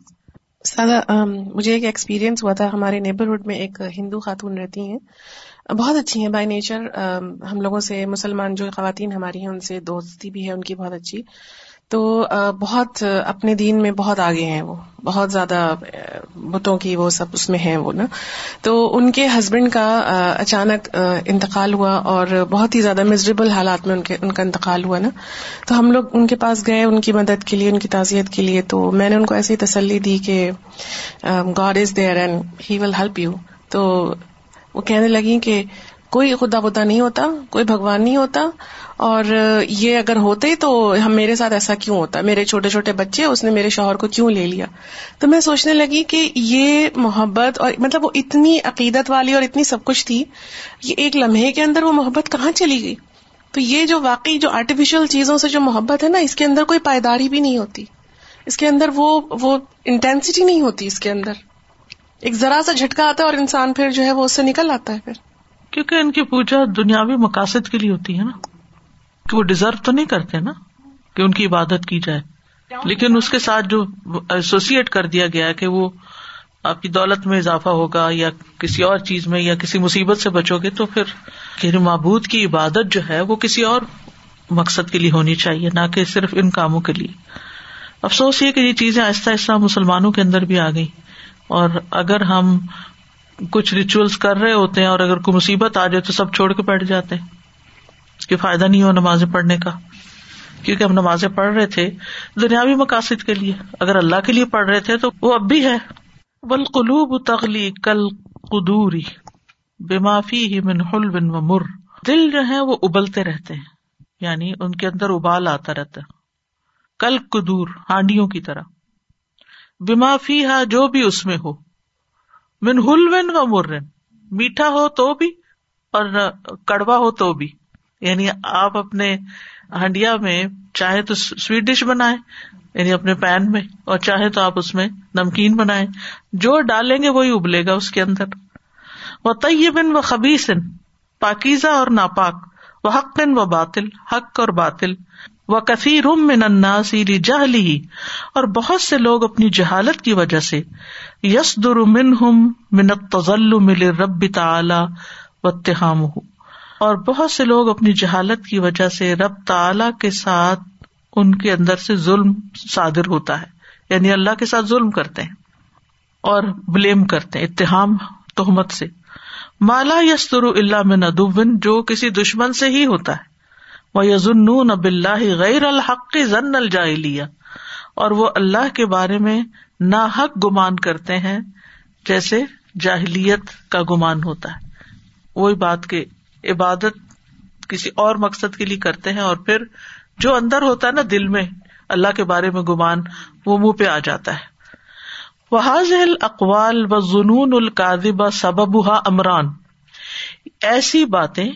سادہ مجھے ایک ایکسپیرینس ہوا تھا ہمارے نیبرہڈ میں ایک ہندو خاتون رہتی ہیں بہت اچھی ہیں بائی نیچر ہم لوگوں سے مسلمان جو خواتین ہماری ہیں ان سے دوستی بھی ہے ان کی بہت اچھی تو بہت اپنے دین میں بہت آگے ہیں وہ بہت زیادہ بتوں کی وہ سب اس میں ہیں وہ نا تو ان کے ہسبینڈ کا اچانک انتقال ہوا اور بہت ہی زیادہ مزریبل حالات میں ان کے ان کا انتقال ہوا نا تو ہم لوگ ان کے پاس گئے ان کی مدد کے لیے ان کی تعزیت کے لیے تو میں نے ان کو ایسی تسلی دی کہ God is there and he will help you تو وہ کہنے لگی کہ کوئی خدا بدا نہیں ہوتا کوئی بھگوان نہیں ہوتا اور یہ اگر ہوتے تو ہم میرے ساتھ ایسا کیوں ہوتا میرے چھوٹے چھوٹے بچے اس نے میرے شوہر کو کیوں لے لیا تو میں سوچنے لگی کہ یہ محبت اور مطلب وہ اتنی عقیدت والی اور اتنی سب کچھ تھی یہ ایک لمحے کے اندر وہ محبت کہاں چلی گئی تو یہ جو واقعی جو آرٹیفیشل چیزوں سے جو محبت ہے نا اس کے اندر کوئی پائیداری بھی نہیں ہوتی اس کے اندر وہ وہ انٹینسٹی نہیں ہوتی اس کے اندر ایک ذرا سا جھٹکا آتا ہے اور انسان پھر جو ہے وہ اس سے نکل آتا ہے پھر کیونکہ ان کی پوجا دنیاوی مقاصد کے لیے ہوتی ہے نا کہ وہ ڈیزرو تو نہیں کرتے نا کہ ان کی عبادت کی جائے لیکن اس کے ساتھ جو ایسوسیٹ کر دیا گیا کہ وہ آپ کی دولت میں اضافہ ہوگا یا کسی اور چیز میں یا کسی مصیبت سے بچو گے تو پھر یعنی معبود کی عبادت جو ہے وہ کسی اور مقصد کے لیے ہونی چاہیے نہ کہ صرف ان کاموں کے لیے افسوس یہ کہ یہ چیزیں آہستہ آہستہ مسلمانوں کے اندر بھی آ گئی اور اگر ہم کچھ ریچولس کر رہے ہوتے ہیں اور اگر کوئی مصیبت آ جائے تو سب چھوڑ کے بیٹھ جاتے ہیں کہ فائدہ نہیں ہو نماز پڑھنے کا کیونکہ ہم نمازیں پڑھ رہے تھے دنیاوی مقاصد کے لیے اگر اللہ کے لیے پڑھ رہے تھے تو وہ اب بھی ہے بل قلوب تغلی کل معافی ہی بافیل بن و مر دل جو ہے وہ ابلتے رہتے ہیں یعنی ان کے اندر ابال آتا رہتا کل قدور ہانڈیوں کی طرح بے ہا جو بھی اس میں ہو من ہلون و مرن میٹھا ہو تو بھی اور کڑوا ہو تو بھی یعنی آپ اپنے ہنڈیا میں چاہے تو سویٹ ڈش بنائے یعنی اپنے پین میں اور چاہے تو آپ اس میں نمکین بنائے جو ڈالیں گے وہی ابلے گا اس کے اندر وہ طیبن و خبیسن پاکیزہ اور ناپاک وہ حق بن و باطل حق اور باطل وہ کثیر رومن سیری جہلی اور بہت سے لوگ اپنی جہالت کی وجہ سے یس در من ہم و تہام اور بہت سے لوگ اپنی جہالت کی وجہ سے رب تعلی کے ساتھ ان کے اندر سے ظلم صادر ہوتا ہے یعنی اللہ کے ساتھ ظلم کرتے ہیں اور بلیم کرتے اتحام تہمت سے مالا یس در اللہ میں دن جو کسی دشمن سے ہی ہوتا ہے یون اب اللہ غیر الحقاء لیا اور وہ اللہ کے بارے میں نا حق گمان کرتے ہیں جیسے جاہلیت کا گمان ہوتا ہے وہی بات عبادت کسی اور مقصد کے لیے کرتے ہیں اور پھر جو اندر ہوتا ہے نا دل میں اللہ کے بارے میں گمان وہ منہ پہ آ جاتا ہے وہ سببہ امران ایسی باتیں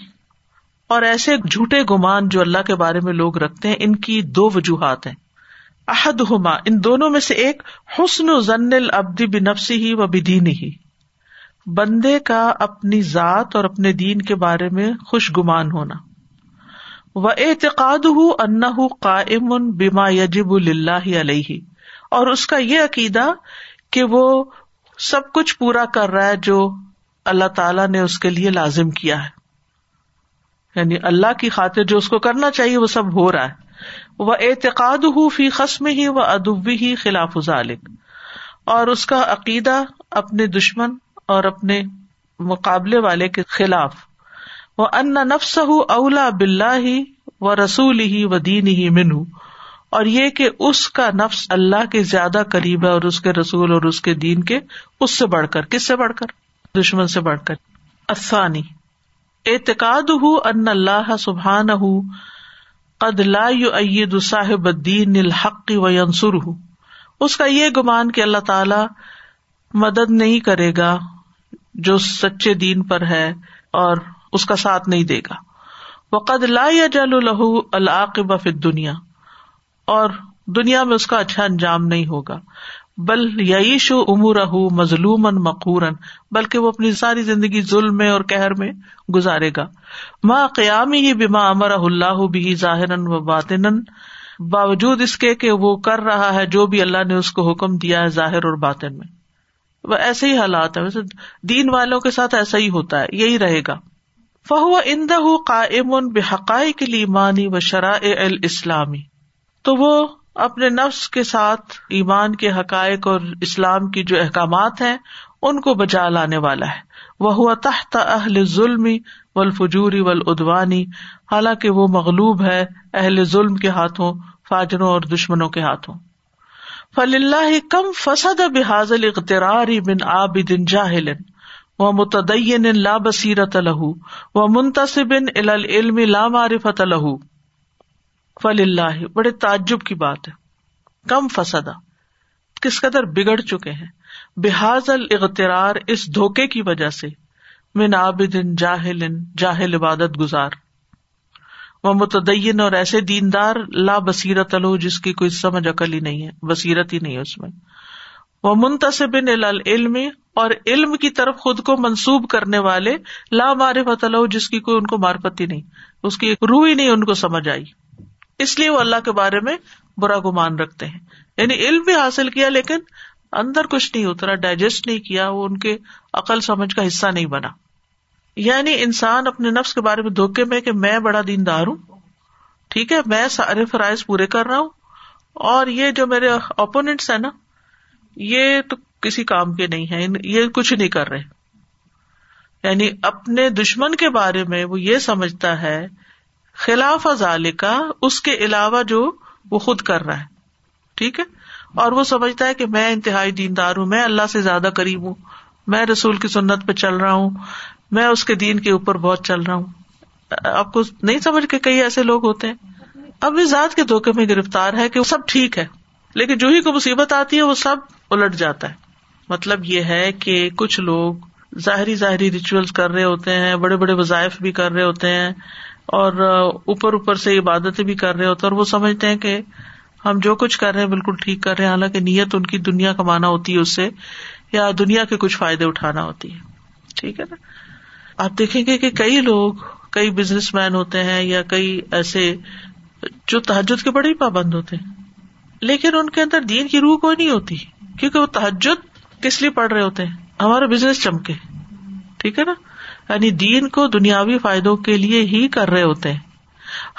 اور ایسے جھوٹے گمان جو اللہ کے بارے میں لوگ رکھتے ہیں ان کی دو وجوہات ہیں عہد ہما ان دونوں میں سے ایک حسن ضن البدی بنفسی ہی و بین ہی بندے کا اپنی ذات اور اپنے دین کے بارے میں خوش گمان ہونا و اعتقاد ہُ انا ہُ کائم بیما یجب اللہ علیہ اور اس کا یہ عقیدہ کہ وہ سب کچھ پورا کر رہا ہے جو اللہ تعالی نے اس کے لیے لازم کیا ہے یعنی اللہ کی خاطر جو اس کو کرنا چاہیے وہ سب ہو رہا ہے وہ اعتقاد ہو فی خسم ہی و ادبی ہی خلاف اور اس کا عقیدہ اپنے دشمن اور اپنے مقابلے والے کے خلاف وہ ان نفس ہو اولا بلّہ ہی و رسول ہی و دین ہی من اور یہ کہ اس کا نفس اللہ کے زیادہ قریب ہے اور اس کے رسول اور اس کے دین کے اس سے بڑھ کر کس سے بڑھ کر دشمن سے بڑھ کر آسانی اعتقاد ان اللہ سبحان قد لا عید صاحب الدین الحق و ینسر ہوں اس کا یہ گمان کہ اللہ تعالی مدد نہیں کرے گا جو سچے دین پر ہے اور اس کا ساتھ نہیں دے گا وقد لا یجل له العاقبہ فی الدنیا اور دنیا میں اس کا اچھا انجام نہیں ہوگا بل یعیش و عمر مظلوم مقورن بلکہ وہ اپنی ساری زندگی ظلم میں اور کہر میں گزارے گا ماں قیامی ہی بیما امر اللہ بھی ظاہر و باطن باوجود اس کے کہ وہ کر رہا ہے جو بھی اللہ نے اس کو حکم دیا ہے ظاہر اور باطن میں وہ ایسے ہی حالات ہے ویسے دین والوں کے ساتھ ایسا ہی ہوتا ہے یہی رہے گا فہو اندہ قائم بحقائق بے کے مانی و شرائع الاسلامی اسلامی تو وہ اپنے نفس کے ساتھ ایمان کے حقائق اور اسلام کی جو احکامات ہیں ان کو بچا لانے والا ہے وہ ہوا تحت اہل ظلم و الفجوری ولدوانی حالانکہ وہ مغلوب ہے اہل ظلم کے ہاتھوں فاجروں اور دشمنوں کے ہاتھوں فل اللہ کم فسد بحاظ اختراری بن آب دن جاہل متدین لا بصیرت لہو و منتصب العلم لا معرفت لہو فل بڑے تعجب کی بات ہے کم فسدا کس قدر بگڑ چکے ہیں بحاظ الغترار اس دھوکے کی وجہ سے من جاہل جاہل عبادت گزار وہ متدین اور ایسے دیندار لا بصیرت الو جس کی کوئی سمجھ عقلی نہیں ہے بصیرت ہی نہیں، اس میں وہ منتصب علم اور علم کی طرف خود کو منسوب کرنے والے لا الو جس کی کوئی ان کو معرفت ہی نہیں اس کی روح ہی نہیں ان کو سمجھ آئی اس لیے وہ اللہ کے بارے میں برا گمان رکھتے ہیں یعنی علم بھی حاصل کیا لیکن اندر کچھ نہیں اترا ڈائجسٹ نہیں کیا وہ ان کے عقل سمجھ کا حصہ نہیں بنا یعنی انسان اپنے نفس کے بارے میں دھوکے میں کہ میں بڑا دین دار ہوں ٹھیک ہے میں سارے فرائض پورے کر رہا ہوں اور یہ جو میرے اوپوننٹس ہیں نا یہ تو کسی کام کے نہیں ہے یہ کچھ نہیں کر رہے یعنی اپنے دشمن کے بارے میں وہ یہ سمجھتا ہے خلاف ازال کا اس کے علاوہ جو وہ خود کر رہا ہے ٹھیک ہے اور وہ سمجھتا ہے کہ میں انتہائی دیندار ہوں میں اللہ سے زیادہ قریب ہوں میں رسول کی سنت پہ چل رہا ہوں میں اس کے دین کے اوپر بہت چل رہا ہوں آپ کو نہیں سمجھ کے کئی ایسے لوگ ہوتے ہیں اب اس ذات کے دھوکے میں گرفتار ہے کہ وہ سب ٹھیک ہے لیکن جو ہی کو مصیبت آتی ہے وہ سب الٹ جاتا ہے مطلب یہ ہے کہ کچھ لوگ ظاہری ظاہری ریچولس کر رہے ہوتے ہیں بڑے بڑے وظائف بھی کر رہے ہوتے ہیں اور اوپر اوپر سے عبادتیں بھی کر رہے ہوتے اور وہ سمجھتے ہیں کہ ہم جو کچھ کر رہے ہیں بالکل ٹھیک کر رہے ہیں حالانکہ نیت ان کی دنیا کمانا ہوتی ہے اس سے یا دنیا کے کچھ فائدے اٹھانا ہوتی ہے ٹھیک ہے نا آپ دیکھیں گے کہ کئی لوگ کئی بزنس مین ہوتے ہیں یا کئی ایسے جو تحجد کے بڑے ہی پابند ہوتے ہیں لیکن ان کے اندر دین کی روح کوئی نہیں ہوتی کیونکہ وہ تحجد کس لیے پڑھ رہے ہوتے ہیں ہمارا بزنس چمکے ٹھیک ہے نا یعنی دین کو دنیاوی فائدوں کے لیے ہی کر رہے ہوتے ہیں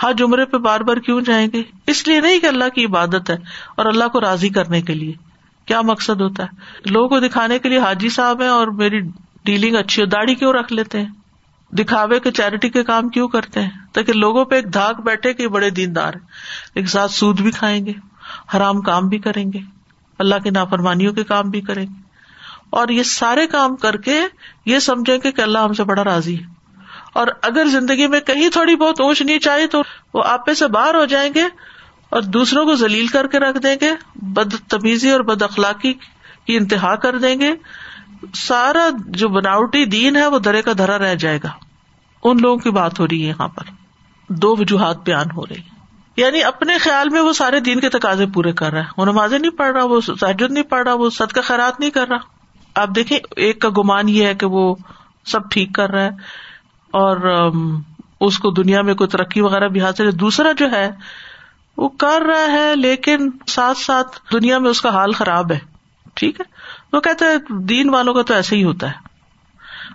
ہر جمرے پہ بار بار کیوں جائیں گے اس لیے نہیں کہ اللہ کی عبادت ہے اور اللہ کو راضی کرنے کے لیے کیا مقصد ہوتا ہے لوگوں کو دکھانے کے لیے حاجی صاحب ہیں اور میری ڈیلنگ اچھی داڑھی کیوں رکھ لیتے ہیں دکھاوے کے چیریٹی کے کام کیوں کرتے ہیں تاکہ لوگوں پہ ایک دھاک بیٹھے کہ بڑے دیندار ایک ساتھ سود بھی کھائیں گے حرام کام بھی کریں گے اللہ کی نافرمانیوں کے کام بھی کریں گے اور یہ سارے کام کر کے یہ سمجھے کہ اللہ ہم سے بڑا راضی ہے اور اگر زندگی میں کہیں تھوڑی بہت اونچ نہیں چاہیے تو وہ آپ سے باہر ہو جائیں گے اور دوسروں کو ضلیل کر کے رکھ دیں گے بدتمیزی اور بد اخلاقی کی انتہا کر دیں گے سارا جو بناوٹی دین ہے وہ درے کا دھرا رہ جائے گا ان لوگوں کی بات ہو رہی ہے یہاں پر دو وجوہات بیان ہو رہی یعنی اپنے خیال میں وہ سارے دین کے تقاضے پورے کر رہا ہے وہ نمازیں نہیں پڑھ رہا وہ تاجد نہیں پڑھ رہا وہ صدقہ خیرات نہیں کر رہا آپ دیکھیں ایک کا گمان یہ ہے کہ وہ سب ٹھیک کر رہا ہے اور اس کو دنیا میں کوئی ترقی وغیرہ بھی حاصل ہے دوسرا جو ہے وہ کر رہا ہے لیکن ساتھ ساتھ دنیا میں اس کا حال خراب ہے ٹھیک ہے وہ کہتے ہیں دین والوں کا تو ایسے ہی ہوتا ہے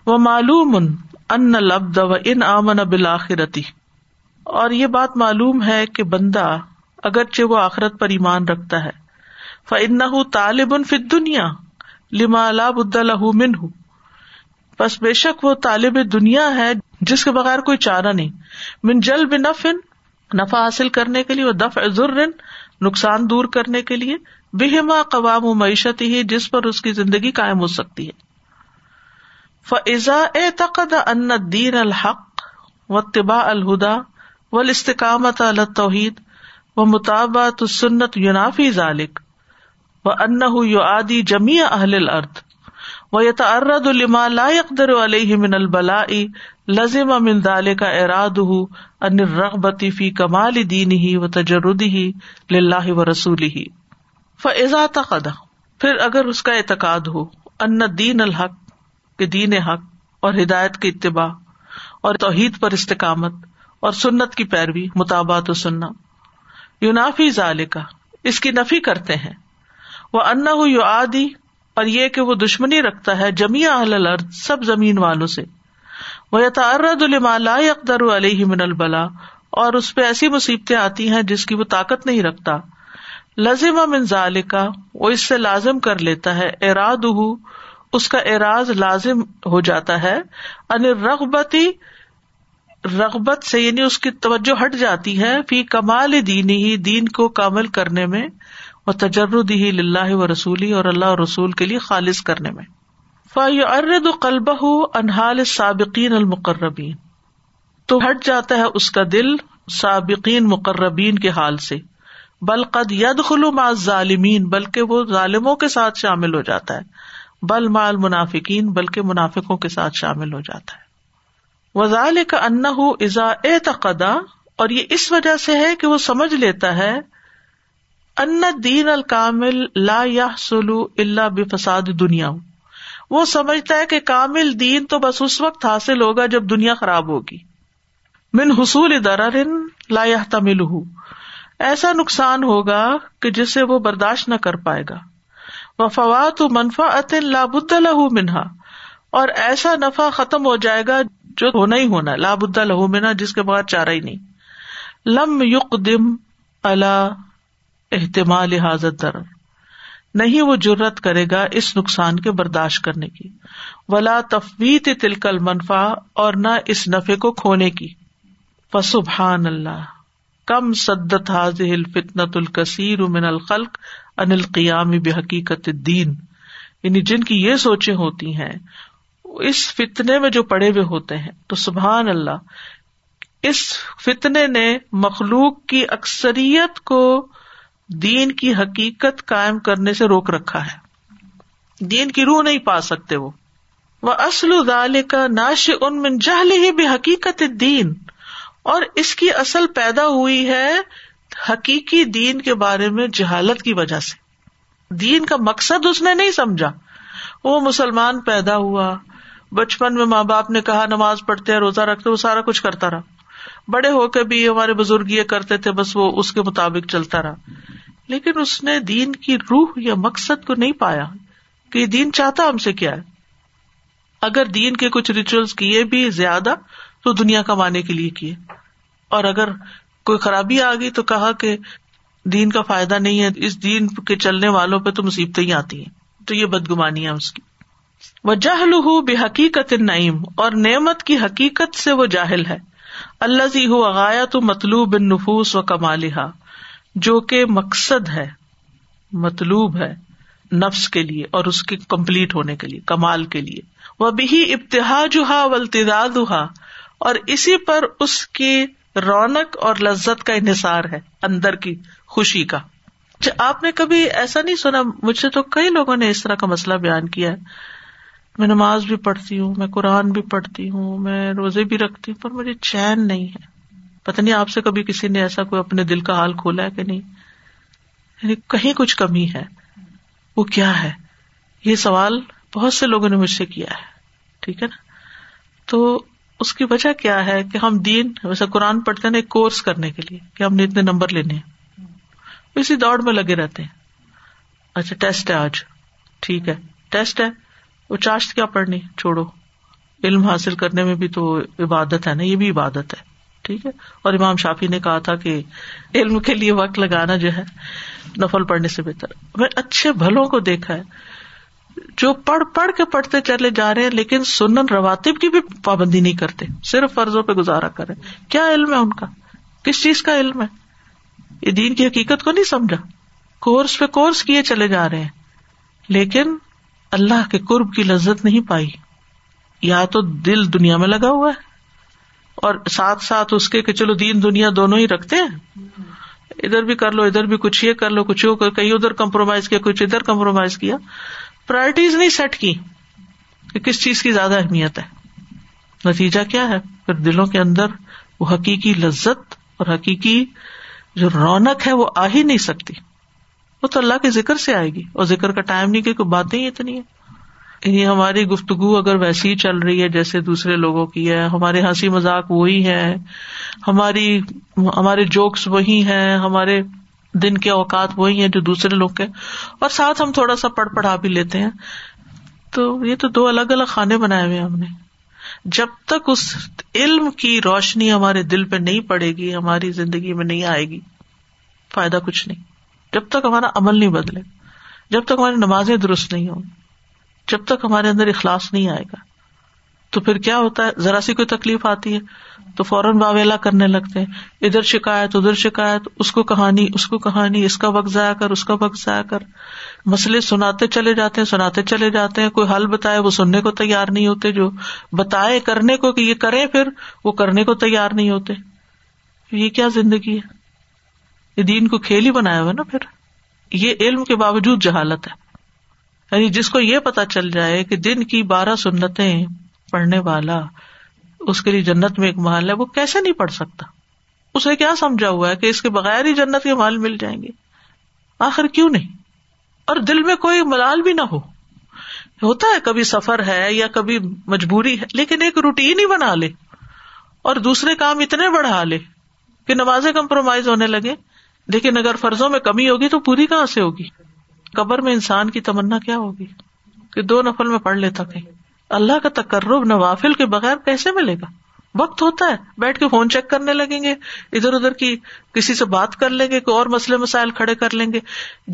وہ معلوم ان لبد و ان آمن بلاخرتی اور یہ بات معلوم ہے کہ بندہ اگرچہ وہ آخرت پر ایمان رکھتا ہے فن طالب ان فت دنیا لما من ہوں بس بے شک وہ طالب دنیا ہے جس کے بغیر کوئی چارہ نہیں، من جل بنفن نفع حاصل کرنے کے لیے دفع ذر نقصان دور کرنے کے لیے بہما قوام و معیشت ہی جس پر اس کی زندگی قائم ہو سکتی ہے فضا اعتقد تقد دین الحق و طباء الہدا و استقامت التوحید و مطابعت سنت یونافی ذالک ان آدی جمی اہل ارد و ارد الما لا در علیہ من دال کا اراد ہُو فی کمال ہی و لاہ و رسول ہی تقدا پھر اگر اس کا اعتقاد ہو ان دین الحق دین حق اور ہدایت کے اتباع اور توحید پر استقامت اور سنت کی پیروی متابات و سننا یونافی کا اس کی نفی کرتے ہیں وہ انا ہو آدی اور یہ کہ وہ دشمنی رکھتا ہے جمی الارض سب زمین والوں سے وہ لا علیہ من البلا اور اس پہ ایسی مصیبتیں آتی ہیں جس کی وہ طاقت نہیں رکھتا لازم کا وہ اس سے لازم کر لیتا ہے اراد اس کا اراض لازم ہو جاتا ہے رغبتی رغبت سے یعنی اس کی توجہ ہٹ جاتی ہے فی کمال دینی ہی دین کو کامل کرنے میں تجرد ہی اللہ و رسولی اور اللہ اور رسول کے لیے خالص کرنے میں سابقین سابقین المقربین تو ہٹ جاتا ہے اس کا دل مقربین کے حال سے بل قد خلو یدما ظالمین بلکہ وہ ظالموں کے ساتھ شامل ہو جاتا ہے بل مال منافقین بلکہ منافقوں کے ساتھ شامل ہو جاتا ہے وہ ظال کا ازا اعتقدا اور یہ اس وجہ سے ہے کہ وہ سمجھ لیتا ہے ان دین الکامل لا یا سلو اللہ بساد دنیا وہ سمجھتا ہے کہ کامل دین تو بس اس وقت حاصل ہوگا جب دنیا خراب ہوگی من حصول درر لا یا ایسا نقصان ہوگا کہ جسے وہ برداشت نہ کر پائے گا وہ فوات منفا اتن لاب لہ منہا اور ایسا نفع ختم ہو جائے گا جو ہونا ہی ہونا لاب لہو منہا جس کے بغیر چارہ ہی نہیں لم یق دم اللہ احتمال حاضر در نہیں وہ جرت کرے گا اس نقصان کے برداشت کرنے کی ولا تفویت تلکل منفا اور نہ اس نفے کو کھونے کی فسبحان اللہ کم سدت الخلق یعنی جن کی یہ سوچے ہوتی ہیں اس فتنے میں جو پڑے ہوئے ہوتے ہیں تو سبحان اللہ اس فتنے نے مخلوق کی اکثریت کو دین کی حقیقت قائم کرنے سے روک رکھا ہے دین کی روح نہیں پا سکتے وہ اصل کا ناش ان جہل ہی بے حقیقت دین اور اس کی اصل پیدا ہوئی ہے حقیقی دین کے بارے میں جہالت کی وجہ سے دین کا مقصد اس نے نہیں سمجھا وہ مسلمان پیدا ہوا بچپن میں ماں باپ نے کہا نماز پڑھتے ہیں روزہ رکھتے وہ سارا کچھ کرتا رہا بڑے ہو کے بھی ہمارے بزرگ یہ کرتے تھے بس وہ اس کے مطابق چلتا رہا لیکن اس نے دین کی روح یا مقصد کو نہیں پایا کہ یہ دین چاہتا ہم سے کیا ہے اگر دین کے کچھ ریچولس کیے بھی زیادہ تو دنیا کمانے کے لیے کیے اور اگر کوئی خرابی آ گئی تو کہا کہ دین کا فائدہ نہیں ہے اس دین کے چلنے والوں پہ تو مصیبتیں ہی آتی ہیں تو یہ بدگمانی ہے اس کی وہ جاہل بے حقیقت نعیم اور نعمت کی حقیقت سے وہ جاہل ہے اللہ زی ہو اغایا تو مطلوب بن نفوس و کمالحا جو کہ مقصد ہے مطلوب ہے نفس کے لیے اور اس کے کمپلیٹ ہونے کے لیے کمال کے لیے وہ بھی ابتہا جوہا بلتدا دہا اور اسی پر اس کی رونق اور لذت کا انحصار ہے اندر کی خوشی کا اچھا، آپ نے کبھی ایسا نہیں سنا مجھ سے تو کئی لوگوں نے اس طرح کا مسئلہ بیان کیا ہے میں نماز بھی پڑھتی ہوں میں قرآن بھی پڑھتی ہوں میں روزے بھی رکھتی ہوں پر مجھے چین نہیں ہے پتہ نہیں آپ سے کبھی کسی نے ایسا کوئی اپنے دل کا حال کھولا ہے کہ نہیں یعنی کہیں کچھ کمی ہے وہ کیا ہے یہ سوال بہت سے لوگوں نے مجھ سے کیا ہے ٹھیک ہے نا تو اس کی وجہ کیا ہے کہ ہم دین ویسے قرآن پڑھتے نا ایک کورس کرنے کے لیے کہ ہم نے اتنے نمبر لینے ہیں اسی دوڑ میں لگے رہتے ہیں اچھا ٹیسٹ ہے آج ٹھیک ہے ٹیسٹ ہے وہ چاشت کیا پڑھنی چھوڑو علم حاصل کرنے میں بھی تو عبادت ہے نا یہ بھی عبادت ہے ٹھیک ہے اور امام شافی نے کہا تھا کہ علم کے لیے وقت لگانا جو ہے نفل پڑنے سے بہتر میں اچھے بھلوں کو دیکھا ہے جو پڑھ پڑھ کے پڑھتے چلے جا رہے ہیں لیکن سنن رواتب کی بھی پابندی نہیں کرتے صرف فرضوں پہ گزارا کرے کیا علم ہے ان کا کس چیز کا علم ہے یہ دین کی حقیقت کو نہیں سمجھا کورس پہ کورس کیے چلے جا رہے ہیں لیکن اللہ کے قرب کی لذت نہیں پائی یا تو دل دنیا میں لگا ہوا ہے اور ساتھ ساتھ اس کے کہ چلو دین دنیا دونوں ہی رکھتے ہیں ادھر بھی کر لو ادھر بھی کچھ یہ کر لو کچھ کہیں ادھر کمپرومائز کیا کچھ ادھر کمپرومائز کیا پرائرٹیز نہیں سیٹ کی کہ کس چیز کی زیادہ اہمیت ہے نتیجہ کیا ہے پھر دلوں کے اندر وہ حقیقی لذت اور حقیقی جو رونق ہے وہ آ ہی نہیں سکتی وہ تو اللہ کے ذکر سے آئے گی اور ذکر کا ٹائم نہیں کہ باتیں ہی اتنی ہے یعنی ہماری گفتگو اگر ویسی ہی چل رہی ہے جیسے دوسرے لوگوں کی ہے ہمارے ہنسی مذاق وہی ہے ہماری ہمارے جوکس وہی ہیں ہمارے دن کے اوقات وہی ہیں جو دوسرے لوگ کے اور ساتھ ہم تھوڑا سا پڑھ پڑھا بھی لیتے ہیں تو یہ تو دو الگ الگ خانے بنائے ہوئے ہم نے جب تک اس علم کی روشنی ہمارے دل پہ نہیں پڑے گی ہماری زندگی میں نہیں آئے گی فائدہ کچھ نہیں جب تک ہمارا عمل نہیں بدلے جب تک ہماری نمازیں درست نہیں ہوں جب تک ہمارے اندر اخلاص نہیں آئے گا تو پھر کیا ہوتا ہے ذرا سی کوئی تکلیف آتی ہے تو فوراً باویلا کرنے لگتے ہیں ادھر شکایت ادھر شکایت اس کو کہانی اس کو کہانی اس کا وقت ضائع کر اس کا وقت ضائع کر مسئلے سناتے چلے جاتے ہیں سناتے چلے جاتے ہیں کوئی حل بتائے وہ سننے کو تیار نہیں ہوتے جو بتائے کرنے کو کہ یہ کرے پھر وہ کرنے کو تیار نہیں ہوتے یہ کیا زندگی ہے یہ دین کو کھیل ہی بنایا ہوا نا پھر یہ علم کے باوجود جہالت ہے یعنی جس کو یہ پتا چل جائے کہ دن کی بارہ سنتیں پڑھنے والا اس کے لیے جنت میں ایک محل ہے وہ کیسے نہیں پڑھ سکتا اسے کیا سمجھا ہوا ہے کہ اس کے بغیر ہی جنت کے محل مل جائیں گے آخر کیوں نہیں اور دل میں کوئی ملال بھی نہ ہو ہوتا ہے کبھی سفر ہے یا کبھی مجبوری ہے لیکن ایک روٹین ہی بنا لے اور دوسرے کام اتنے بڑھا لے کہ نمازیں کمپرومائز ہونے لگے لیکن اگر فرضوں میں کمی ہوگی تو پوری کہاں سے ہوگی قبر میں انسان کی تمنا کیا ہوگی کہ دو نفل میں پڑھ لیتا کہیں اللہ کا تقرب نوافل کے بغیر کیسے ملے گا وقت ہوتا ہے بیٹھ کے فون چیک کرنے لگیں گے ادھر ادھر کی کسی سے بات کر لیں گے کوئی اور مسئلے مسائل کھڑے کر لیں گے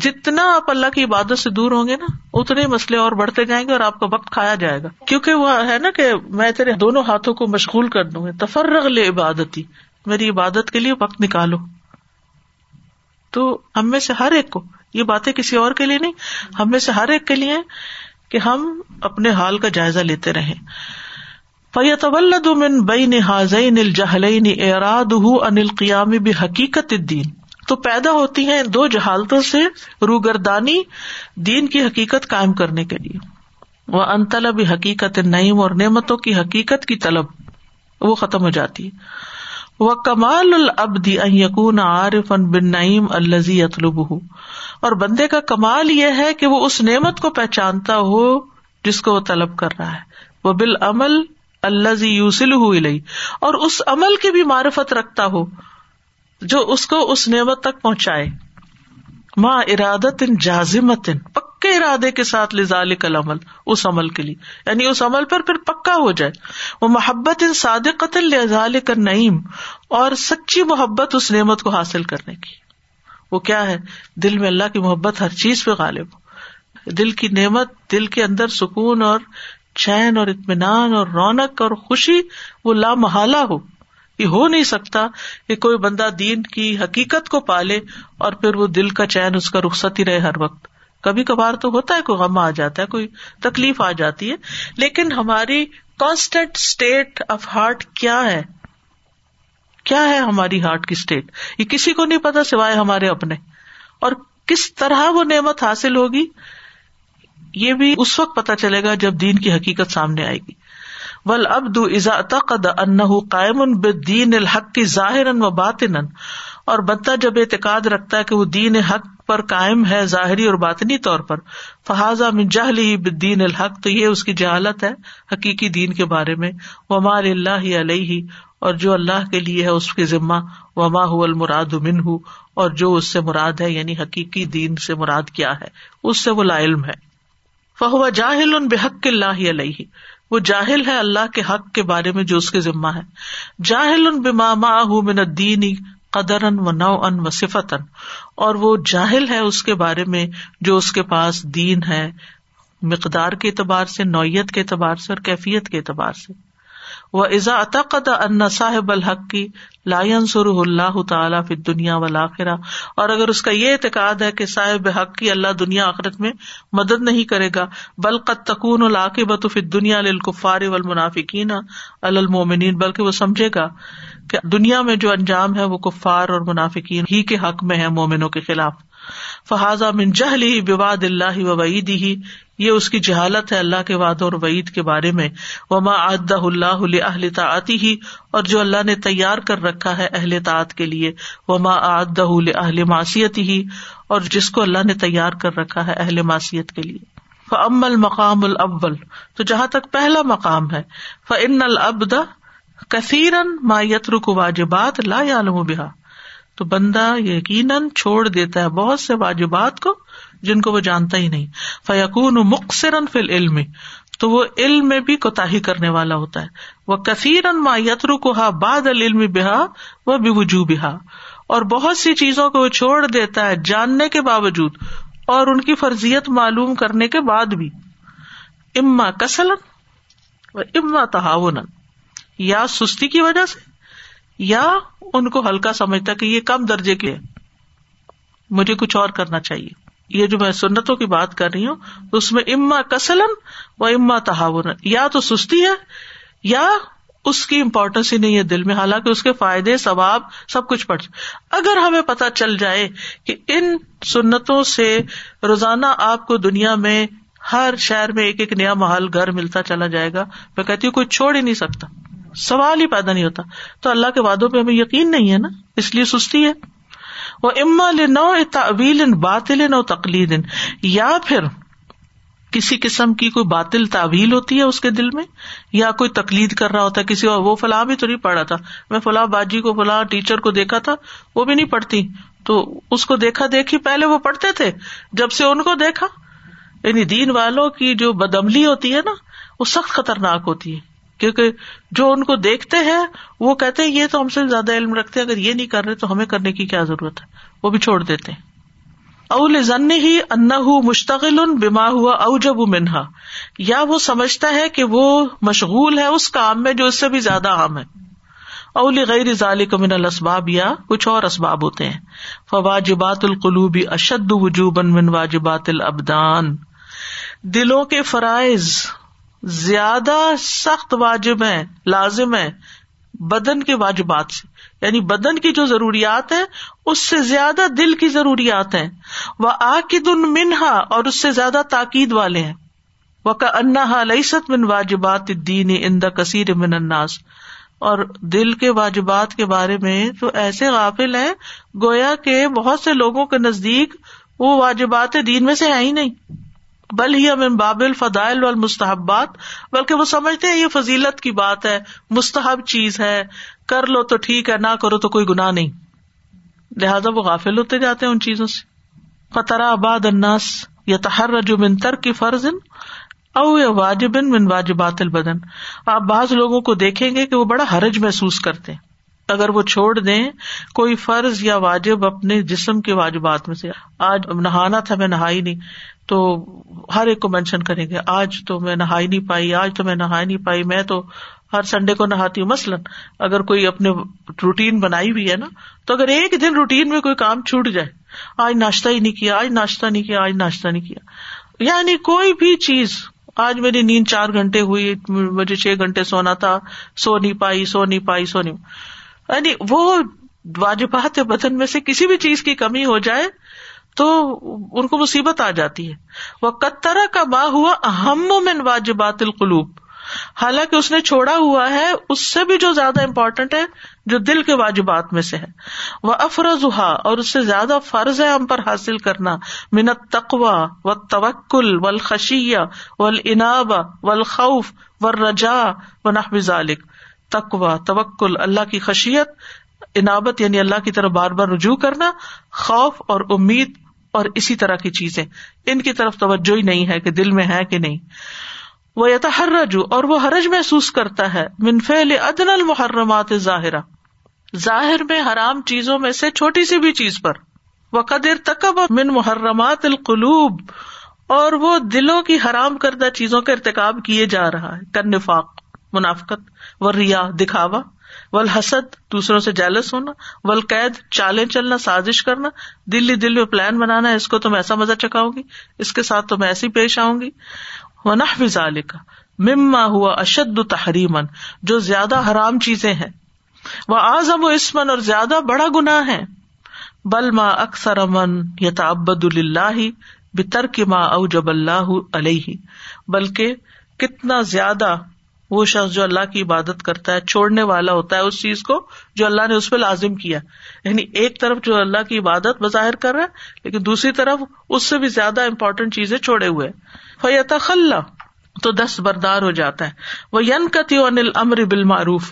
جتنا آپ اللہ کی عبادت سے دور ہوں گے نا اتنے مسئلے اور بڑھتے جائیں گے اور آپ کا وقت کھایا جائے گا کیونکہ وہ ہے نا کہ میں تیرے دونوں ہاتھوں کو مشغول کر دوں گا تفر لے عبادتی میری عبادت کے لیے وقت نکالو تو ہم میں سے ہر ایک کو یہ باتیں کسی اور کے لیے نہیں ہم میں سے ہر ایک کے لیے کہ ہم اپنے حال کا جائزہ لیتے فیت رہا دل قیام دین تو پیدا ہوتی ہیں دو جہالتوں سے روگردانی دین کی حقیقت قائم کرنے کے لیے وہ انطلب حقیقت نعیم اور نعمتوں کی حقیقت کی طلب وہ ختم ہو جاتی ہے کمال یقون عارف ان بن نعیم الزی اطلب اور بندے کا کمال یہ ہے کہ وہ اس نعمت کو پہچانتا ہو جس کو وہ طلب کر رہا ہے وہ بالعمل اللہ زی یوسل اور اس عمل کی بھی معرفت رکھتا ہو جو اس کو اس نعمت تک پہنچائے ماں ارادت ان ان پکے ارادے کے ساتھ لزال کل عمل اس عمل کے لیے یعنی اس عمل پر پھر پکا ہو جائے وہ محبت ان قتل لزال نعیم اور سچی محبت اس نعمت کو حاصل کرنے کی وہ کیا ہے دل میں اللہ کی محبت ہر چیز پہ غالب ہو دل کی نعمت دل کے اندر سکون اور چین اور اطمینان اور رونق اور خوشی وہ لامحالہ ہو یہ ہو نہیں سکتا کہ کوئی بندہ دین کی حقیقت کو پالے اور پھر وہ دل کا چین اس کا رخصت ہی رہے ہر وقت کبھی کبھار تو ہوتا ہے کوئی غم آ جاتا ہے کوئی تکلیف آ جاتی ہے لیکن ہماری کانسٹینٹ اسٹیٹ آف ہارٹ کیا ہے کیا ہے ہماری ہارٹ کی اسٹیٹ یہ کسی کو نہیں پتا سوائے ہمارے اپنے اور کس طرح وہ نعمت حاصل ہوگی یہ بھی اس وقت پتا چلے گا جب دین کی حقیقت سامنے آئے گی ول اب دو قائم ان بد دین الحق کی ظاہر و بات اور بندہ جب اعتقاد رکھتا ہے کہ وہ دین حق پر قائم ہے ظاہری اور باطنی طور پر فہذا من جہلی بدین الحق تو یہ اس کی جہالت ہے حقیقی دین کے بارے میں وما اللہ علیہ اور جو اللہ کے لیے اس کے ذمہ وما هو المراد ہُ اور جو اس سے مراد ہے یعنی حقیقی دین سے مراد کیا ہے اس سے وہ لا علم ہے فہو جاہل بحق اللہ علیہ وہ جاہل ہے اللہ کے حق کے بارے میں جو اس کے ذمہ ہے جاہل البا ماہ من الدین قدر ان و صفتن اور وہ جاہل ہے اس کے بارے میں جو اس کے پاس دین ہے مقدار کے اعتبار سے نوعیت کے اعتبار سے اور کیفیت کے اعتبار سے وہ صاحب الحق کی لائن سر اللہ تعالیٰ فنیا آخرا اور اگر اس کا یہ اعتقاد ہے کہ صاحب حق کی اللہ دنیا آخرت میں مدد نہیں کرے گا بل تکون العقبۃ فی دنیا القفار والمنافقین المومنین بلکہ وہ سمجھے گا کہ دنیا میں جو انجام ہے وہ کفار اور منافقین ہی کے حق میں ہے مومنوں کے خلاف فہذا من جہلی بواد اللہ و وعیدی یہ اس کی جہالت ہے اللہ کے وعدوں اور وعید کے بارے میں وما ماں اللہ اہل تعتی ہی اور جو اللہ نے تیار کر رکھا ہے اہل تعت کے لیے وما آد اہل معصیت ہی اور جس کو اللہ نے تیار کر رکھا ہے اہل معصیت کے لیے فعم المقام الاول تو جہاں تک پہلا مقام ہے ف عن العبد کثیر ما یترک واجبات لا عالم لو تو بندہ یقیناً چھوڑ دیتا ہے بہت سے واجبات کو جن کو وہ جانتا ہی نہیں فیقون فل علم تو وہ علم میں بھی کوتا کرنے والا ہوتا ہے وہ کثیر ما یترو ہا باد العلم بحا وہ بے وجو بحا اور بہت سی چیزوں کو وہ چھوڑ دیتا ہے جاننے کے باوجود اور ان کی فرضیت معلوم کرنے کے بعد بھی اما کسل اما تحاون یا سستی کی وجہ سے یا ان کو ہلکا سمجھتا کہ یہ کم درجے کے مجھے کچھ اور کرنا چاہیے یہ جو میں سنتوں کی بات کر رہی ہوں اس میں اما کسلن و اما تحاون یا تو سستی ہے یا اس کی امپورٹینس ہی نہیں ہے دل میں حالانکہ اس کے فائدے ثواب سب کچھ پڑ اگر ہمیں پتہ چل جائے کہ ان سنتوں سے روزانہ آپ کو دنیا میں ہر شہر میں ایک ایک نیا محل گھر ملتا چلا جائے گا میں کہتی ہوں کوئی چھوڑ ہی نہیں سکتا سوال ہی پیدا نہیں ہوتا تو اللہ کے وعدوں پہ ہمیں یقین نہیں ہے نا اس لیے سستی ہے وہ اما لنو تعویل باطل و تقلید یا پھر کسی قسم کی کوئی باطل تعویل ہوتی ہے اس کے دل میں یا کوئی تقلید کر رہا ہوتا ہے کسی اور وہ فلاں بھی تو نہیں پڑھا تھا میں فلاں باجی کو فلاں ٹیچر کو دیکھا تھا وہ بھی نہیں پڑھتی تو اس کو دیکھا دیکھی پہلے وہ پڑھتے تھے جب سے ان کو دیکھا یعنی دین والوں کی جو بدملی ہوتی ہے نا وہ سخت خطرناک ہوتی ہے کیونکہ جو ان کو دیکھتے ہیں وہ کہتے ہیں یہ تو ہم سے زیادہ علم رکھتے ہیں اگر یہ نہیں کر رہے تو ہمیں کرنے کی کیا ضرورت ہے وہ بھی چھوڑ دیتے ہیں اول ضن ہی انا مشتقل منہا یا وہ سمجھتا ہے کہ وہ مشغول ہے اس کام میں جو اس سے بھی زیادہ عام ہے اول غیر ضالق من الاسباب یا کچھ اور اسباب ہوتے ہیں القلوب اشد القلوبی اشد واجبات البدان دلوں کے فرائض زیادہ سخت واجب ہے لازم ہے بدن کے واجبات سے یعنی بدن کی جو ضروریات ہیں اس سے زیادہ دل کی ضروریات ہیں وہ آکد ان دن منہا اور اس سے زیادہ تاکید والے ہیں وہ کا انا ہا من واجبات دین دا کثیر من اناس اور دل کے واجبات کے بارے میں تو ایسے غافل ہیں گویا کے بہت سے لوگوں کے نزدیک وہ واجبات دین میں سے ہے ہی نہیں بل ہی من باب الفضائل والمستحبات بلکہ وہ سمجھتے ہیں یہ فضیلت کی بات ہے مستحب چیز ہے کر لو تو ٹھیک ہے نہ کرو تو کوئی گناہ نہیں لہٰذا وہ غافل ہوتے جاتے ہیں ان چیزوں سے فترا باد الناس یا تحرج من تر کی فرض یا واجب من واجبات البدن آپ بعض لوگوں کو دیکھیں گے کہ وہ بڑا حرج محسوس کرتے ہیں اگر وہ چھوڑ دیں کوئی فرض یا واجب اپنے جسم کے واجبات میں سے آج نہانا تھا میں نہائی نہیں تو ہر ایک کو مینشن کریں گے آج تو میں نہائی نہیں پائی آج تو میں نہائی نہیں پائی میں تو ہر سنڈے کو نہاتی ہوں مثلاً اگر کوئی اپنے روٹین بنائی ہوئی ہے نا تو اگر ایک دن روٹین میں کوئی کام چھوٹ جائے آج ناشتہ ہی نہیں کیا آج ناشتہ نہیں کیا آج ناشتہ نہیں کیا یعنی کوئی بھی چیز آج میری نیند چار گھنٹے ہوئی مجھے چھ گھنٹے سونا تھا سو نہیں پائی سو نہیں پائی سو نہیں پائی یعنی وہ واجبات بدن میں سے کسی بھی چیز کی کمی ہو جائے تو ان کو مصیبت آ جاتی ہے وہ کترا کا با ہوا من واجبات القلوب حالانکہ اس نے چھوڑا ہوا ہے اس سے بھی جو زیادہ امپورٹینٹ ہے جو دل کے واجبات میں سے ہے وہ افرز ہوا اور اس سے زیادہ فرض ہے ہم پر حاصل کرنا منت تقوا و توکل و الخشیا الناب و الخوف و رجا و نح ذالک تقوا توکل اللہ کی خشیت انابت یعنی اللہ کی طرف بار بار رجوع کرنا خوف اور امید اور اسی طرح کی چیزیں ان کی طرف توجہ ہی نہیں ہے کہ دل میں ہے کہ نہیں وہ یتحر اور وہ حرج محسوس کرتا ہے منفیل ادن المحرمات ظاہرہ ظاہر میں حرام چیزوں میں سے چھوٹی سی بھی چیز پر وہ قدر تکب من محرمات القلوب اور وہ دلوں کی حرام کردہ چیزوں کا ارتقاب کیے جا رہا ہے کر نفاق منافقت و ریا دکھاوا و حسد دوسروں سے جیلس ہونا ول قید چالیں چلنا سازش کرنا ہی دل میں پلان بنانا اس کو تم ایسا مزہ چکاؤں گی اس کے ساتھ تم ایسی پیش آؤں گی مما ہوا اشد تحریمن جو زیادہ حرام چیزیں ہیں وہ آزم و اسمن اور زیادہ بڑا گناہ ہے بل ما اکثر امن یا تبد اللہ بتر کی ماں او جب اللہ علیہ بلکہ کتنا زیادہ وہ شخص جو اللہ کی عبادت کرتا ہے چھوڑنے والا ہوتا ہے اس چیز کو جو اللہ نے اس پہ لازم کیا یعنی ایک طرف جو اللہ کی عبادت بظاہر کر رہا ہے لیکن دوسری طرف اس سے بھی زیادہ امپورٹینٹ چیزیں چھوڑے ہوئے فیت خل تو دست بردار ہو جاتا ہے وہ انل امر بال معروف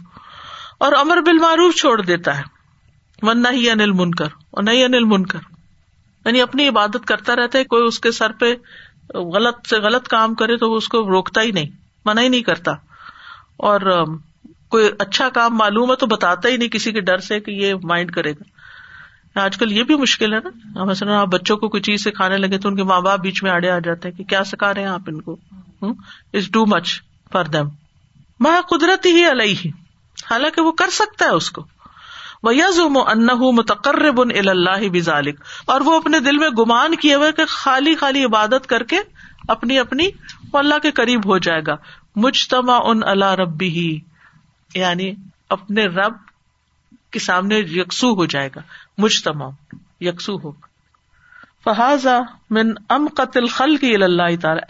اور امر بال معروف چھوڑ دیتا ہے ورنہ ہی انل منکر اور نہیں انل منکر یعنی اپنی عبادت کرتا رہتا ہے کوئی اس کے سر پہ غلط سے غلط کام کرے تو وہ اس کو روکتا ہی نہیں منع ہی نہیں کرتا اور کوئی اچھا کام معلوم ہے تو بتاتا ہی نہیں کسی کے ڈر سے کہ یہ مائنڈ کرے گا آج کل یہ بھی مشکل ہے نا ہمیں آپ بچوں کو کوئی چیز سکھانے لگے تو ان کے ماں باپ بیچ میں آڑے آ جاتے ہیں کہ کیا سکھا رہے ہیں آپ ان کو مچ فار قدرتی ہی اللہ ہی حالانکہ وہ کر سکتا ہے اس کو وہ یز زم و ان متقر بن الا بزالک اور وہ اپنے دل میں گمان کیے ہوئے کہ خالی خالی عبادت کر کے اپنی اپنی اللہ کے قریب ہو جائے گا مجتما ان اللہ ربی ہی یعنی اپنے رب کے سامنے یکسو ہو جائے گا مجتما یکسو ہوگا فہذا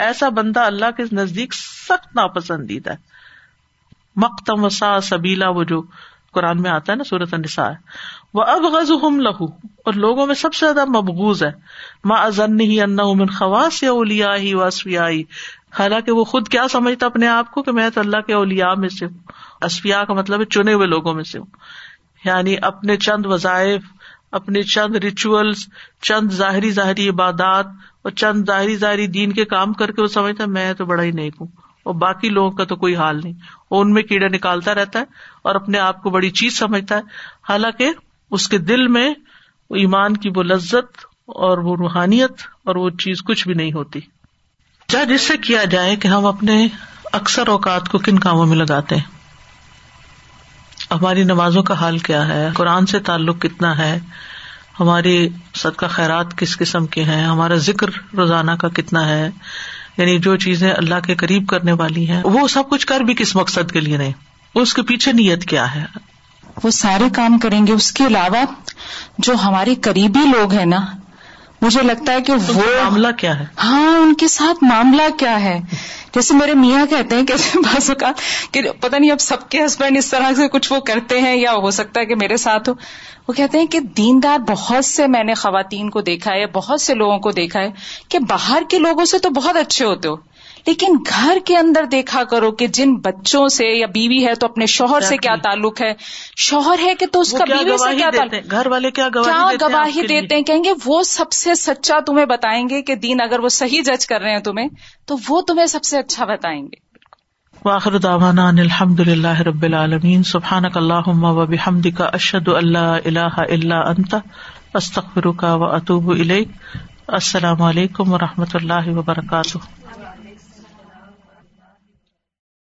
ایسا بندہ اللہ کے نزدیک سخت ناپسندیدہ مقتم سا سبیلا وہ جو قرآن میں آتا ہے نا سورت النساء وہ اب غز ہم لہو اور لوگوں میں سب سے زیادہ مبغوز ہے ماں ازن ہی انا من خواص واسفیائی حالانکہ وہ خود کیا سمجھتا اپنے آپ کو کہ میں تو اللہ کے اولیا میں سے ہوں اسفیا کا مطلب چنے ہوئے لوگوں میں سے ہوں یعنی اپنے چند وظائف اپنے چند ریچولس چند ظاہری ظاہری عبادات اور چند ظاہری ظاہری دین کے کام کر کے وہ سمجھتا میں تو بڑا ہی نیک ہوں اور باقی لوگوں کا تو کوئی حال نہیں وہ ان میں کیڑا نکالتا رہتا ہے اور اپنے آپ کو بڑی چیز سمجھتا ہے حالانکہ اس کے دل میں ایمان کی وہ لذت اور وہ روحانیت اور وہ چیز کچھ بھی نہیں ہوتی جج اس سے کیا جائے کہ ہم اپنے اکثر اوقات کو کن کاموں میں لگاتے ہیں ہماری نمازوں کا حال کیا ہے قرآن سے تعلق کتنا ہے ہماری صدقہ خیرات کس قسم کے ہیں ہمارا ذکر روزانہ کا کتنا ہے یعنی جو چیزیں اللہ کے قریب کرنے والی ہیں وہ سب کچھ کر بھی کس مقصد کے لیے نہیں اس کے پیچھے نیت کیا ہے وہ سارے کام کریں گے اس کے علاوہ جو ہمارے قریبی لوگ ہیں نا مجھے لگتا ہے کہ وہ معاملہ کیا ہے ہاں ان کے ساتھ معاملہ کیا ہے جیسے میرے میاں کہتے ہیں کہ بعض اوقات کہ پتا نہیں اب سب کے ہسبینڈ اس طرح سے کچھ وہ کرتے ہیں یا ہو سکتا ہے کہ میرے ساتھ ہو وہ کہتے ہیں کہ دیندار بہت سے میں نے خواتین کو دیکھا ہے بہت سے لوگوں کو دیکھا ہے کہ باہر کے لوگوں سے تو بہت اچھے ہوتے ہو لیکن گھر کے اندر دیکھا کرو کہ جن بچوں سے یا بیوی ہے تو اپنے شوہر سے کیا تعلق ہے شوہر ہے کہ تو اس کا بیوی سے کیا کیا تعلق گھر والے گواہی دیتے ہیں کہیں گے وہ سب سے سچا تمہیں بتائیں گے کہ دین اگر وہ صحیح جج کر رہے ہیں تمہیں تو وہ تمہیں سب سے اچھا بتائیں گے الحمد للہ رب العالمین سبحان کا اللہ ومد کا اشد اللہ اللہ اللہ استخر کا اطوب السلام علیکم و رحمت اللہ وبرکاتہ